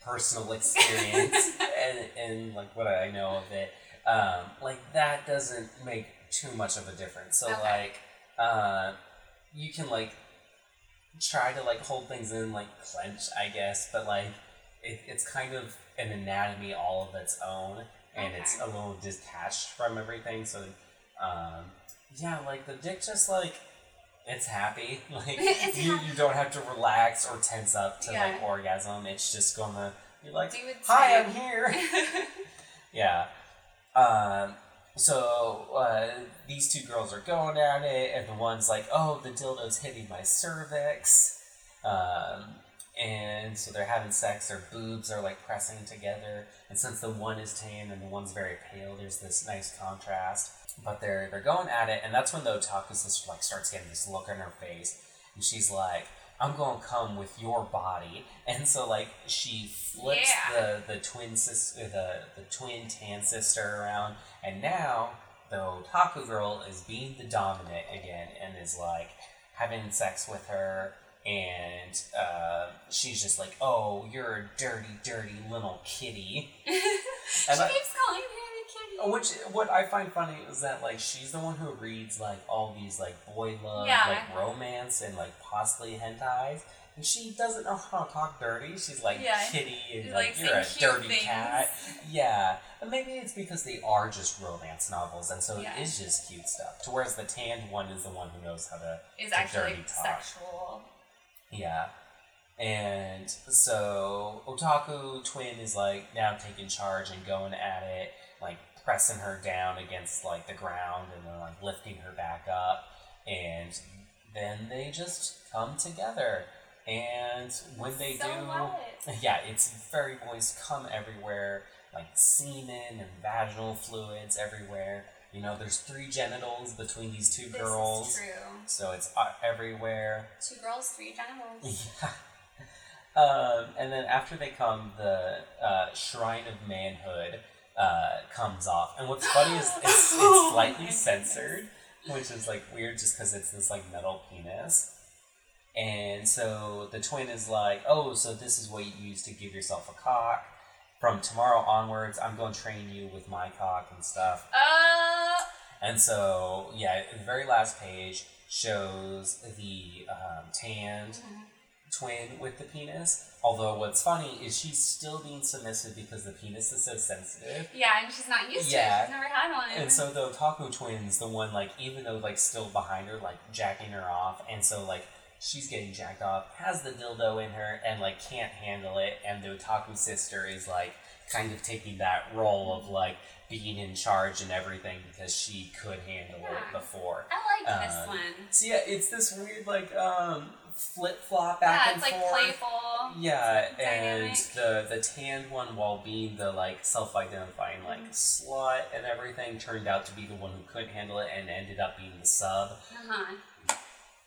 personal experience and, and like what I know of it, um, like that doesn't make too much of a difference. So Okay. like, uh, you can like try to like hold things in like clench, I guess, but like it, it's kind of an anatomy all of its own, and it's a little detached from everything. So, um, yeah, like the dick just like it's happy. Like It's you, happy. you don't have to relax or tense up to like orgasm. It's just gonna be like, "Hi. I'm here." yeah. Um. So uh, these two girls are going at it, and the one's like, "Oh, the dildo's hitting my cervix," um, and so they're having sex. Their boobs are like pressing together, and since the one is tan and the one's very pale, there's this nice contrast. But they're they're going at it, and that's when the otaku sister like starts getting this look on her face, and she's like. I'm gonna come with your body, and so like she flips Yeah. the the twin sis the the twin tan sister around, and now the otaku girl is being the dominant again, and is like having sex with her, and uh, she's just like, "Oh, you're a dirty, dirty little kitty." she I- keeps calling kitty. Which what I find funny is that like she's the one who reads like all these like boy love, Yeah. like romance and like possibly hentais. And she doesn't know how to talk dirty. She's like Yeah. kitty and She's, like, like, you're a dirty things. cat. Yeah. And maybe it's because they are just romance novels and so Yeah. it is just cute stuff. To whereas the tanned one is the one who knows how to Is actually dirty talk. sexual. yeah. And so Otaku Twin is like now taking charge and going at it, pressing her down against like the ground and then like lifting her back up and then they just come together and when they So do what? yeah it's fairy boys come everywhere like semen and vaginal fluids everywhere you know there's three genitals between these two This girls so it's uh, everywhere Two girls, three genitals. yeah. Um, and then after they come, the uh, Shrine of Manhood uh, comes off. And what's funny is it's, it's Oh slightly censored, which is like weird just because it's this like metal penis. And so the twin is like, oh, so this is what you use to give yourself a cock. From tomorrow onwards, I'm going to train you with my cock and stuff. Uh, And so, yeah, the very last page shows the um, tanned twin with the penis. Although, what's funny is she's still being submissive because the penis is so sensitive. yeah, and she's not used Yeah. to it. She's never had one. And so the otaku twin's the one, like, even though, like, still behind her, like, jacking her off. And so, like, she's getting jacked off, has the dildo in her, and, like, can't handle it. And the otaku sister is, like, kind of taking that role of, like, being in charge and everything because she could handle Yeah. it before. I like this Um, one. So yeah, it's this weird like um flip flop back Yeah, and it's like forth. playful. Yeah, and the the tanned one, while being the like self-identifying like Mm-hmm. slut and everything, turned out to be the one who couldn't handle it and ended up being the sub. Uh-huh.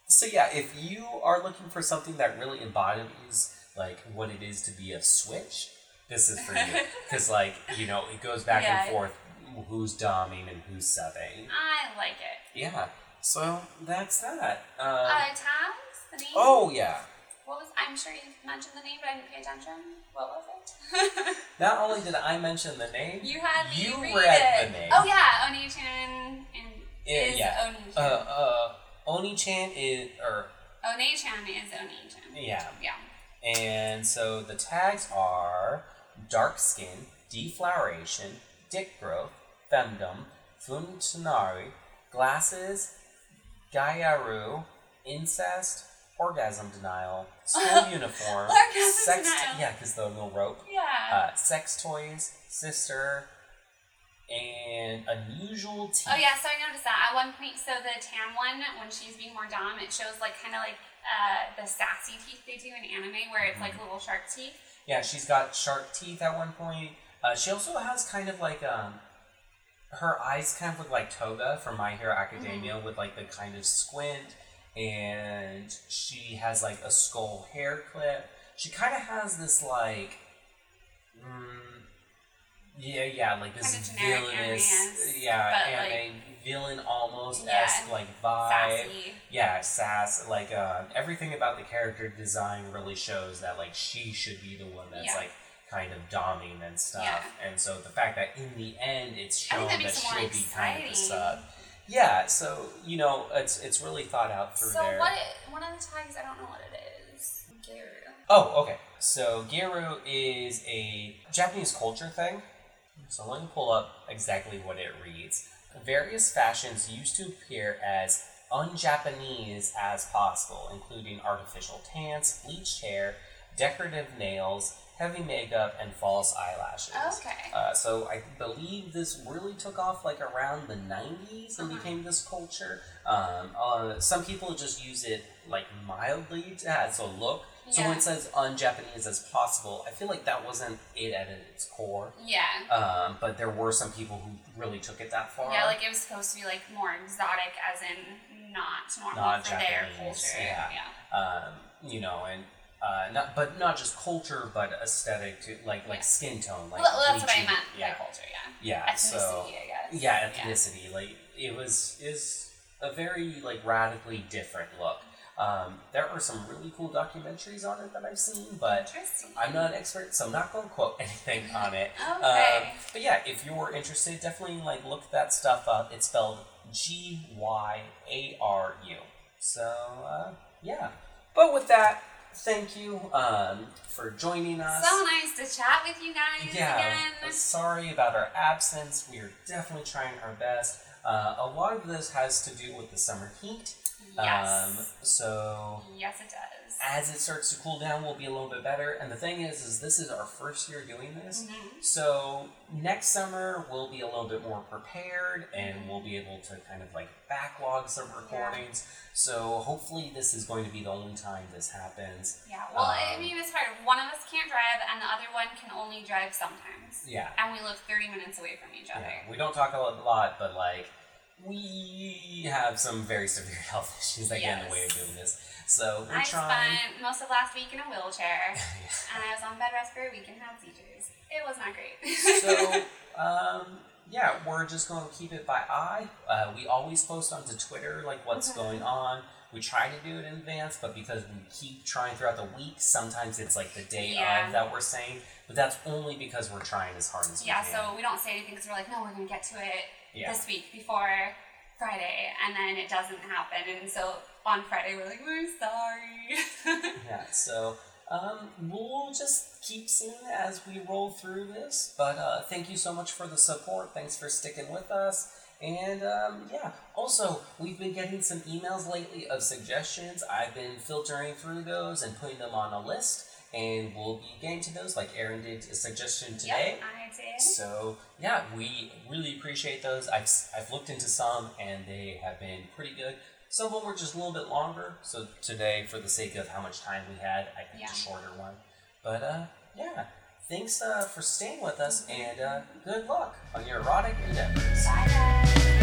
So yeah, if you are looking for something that really embodies like what it is to be a switch, this is for you because like you know it goes back Yeah. and forth who's doming and who's subbing. I like it. Yeah. So that's that. Um, Uh, tags? The name? oh yeah. What was, I'm sure you mentioned the name, but I didn't pay attention. What was it? Not only did I mention the name, you had me You read the name. Oh yeah, Oni-chan and Yeah, is yeah. Oni-chan. uh, uh, Oni-chan is, or Oni-chan is Oni-chan. yeah, Yeah. and so the tags are dark skin, defloweration, dick growth, femdom, futanari, glasses, gyaru, incest, orgasm denial, school uniform, Orgasm sex, denial. yeah, because the no rope, Yeah. uh, sex toys, sister, and unusual teeth. Oh yeah, so I noticed that at one point. So the tan one, when she's being more dom, it shows like kind of like uh, the sassy teeth they do in anime, where it's like little shark teeth. Yeah, she's got shark teeth at one point. Uh, she also has kind of like um, her eyes kind of look like Toga from My Hero Academia with like the kind of squint, and she has like a skull hair clip. She kind of has this like, mm, yeah, yeah, like this villainous, yeah, but, anime villain almost Yeah, like vibe Sassy. yeah, sass. Like uh, everything about the character design really shows that like she should be the one that's Yeah. like kind of doming and stuff. Yeah. And so the fact that in the end it's shown that she'll be kind of the sub. Yeah, so you know it's it's really thought out through So there. what? One of the tags, I don't know what it is. Gyaru. Oh, okay. So Gyaru is a Japanese culture thing. So let me pull up exactly what it reads. Various fashions used to appear as un-Japanese as possible, including artificial tans, bleached hair, decorative nails, heavy makeup, and false eyelashes. Okay. Uh, so I believe this really took off like around the 90s and Uh-huh. became this culture. Um, uh, some people just use it like mildly as a look. So when Yeah. it says un-Japanese as possible, I feel like that wasn't it at its core. Yeah. Um, but there were some people who really took it that far. Yeah, like it was supposed to be like more exotic, as in not normal Not for their culture. yeah. yeah. um, you know, and uh, not, but not just culture, but aesthetic too, like like Yeah. skin tone, like well, that's what I meant Yeah, by culture. Yeah. yeah. Ethnicity, so I guess. yeah, ethnicity. Like it was is a very like radically different look. Um, there are some really cool documentaries on it that I've seen, but I'm not an expert, so I'm not going to quote anything on it. Okay. Um, but yeah, if you're interested, definitely like look that stuff up. It's spelled G Y A R U. So uh, yeah. But with that, thank you um, for joining us. So nice to chat with you guys yeah, again. sorry about our absence. We are definitely trying our best. Uh, a lot of this has to do with the summer heat. Yes. Um, so yes, it does. As it starts to cool down, we'll be a little bit better. And the thing is, is this is our first year doing this, Mhm. so next summer we'll be a little bit more prepared, and we'll be able to kind of like backlog some recordings. So hopefully, this is going to be the only time this happens. Yeah, well, I Um, mean, it's hard. One of us can't drive, and the other one can only drive sometimes. Yeah. And we live 30 minutes away from each other. Yeah, we don't talk a lot, but like we have some very severe health issues that get in the way of doing this. So we're I trying. spent most of last week in a wheelchair, and I was on bed rest for a week and had seizures. It was not great. so um, yeah, we're just going to keep it by eye. Uh, we always post onto Twitter like what's Mhm. going on. We try to do it in advance, but because we keep trying throughout the week, sometimes it's like the day Yeah. of that we're saying. But that's only because we're trying as hard as yeah, we can. Yeah, so we don't say anything because we're like, no, we're going to get to it Yeah. this week before Friday, and then it doesn't happen. And so on Friday, we're like, we're sorry. Yeah, so um, we'll just keep seeing as we roll through this. But uh, thank you so much for the support. Thanks for sticking with us. And um, yeah, also, we've been getting some emails lately of suggestions. I've been filtering through those and putting them on a list. And we'll be getting to those, like Erin did a suggestion today. Yep, I did. So yeah, we really appreciate those. I've I've looked into some and they have been pretty good. Some of them were just a little bit longer. So today, for the sake of how much time we had, I picked Yeah. a shorter one. But uh, yeah, thanks uh, for staying with us and uh, good luck on your erotic endeavors. Bye, guys.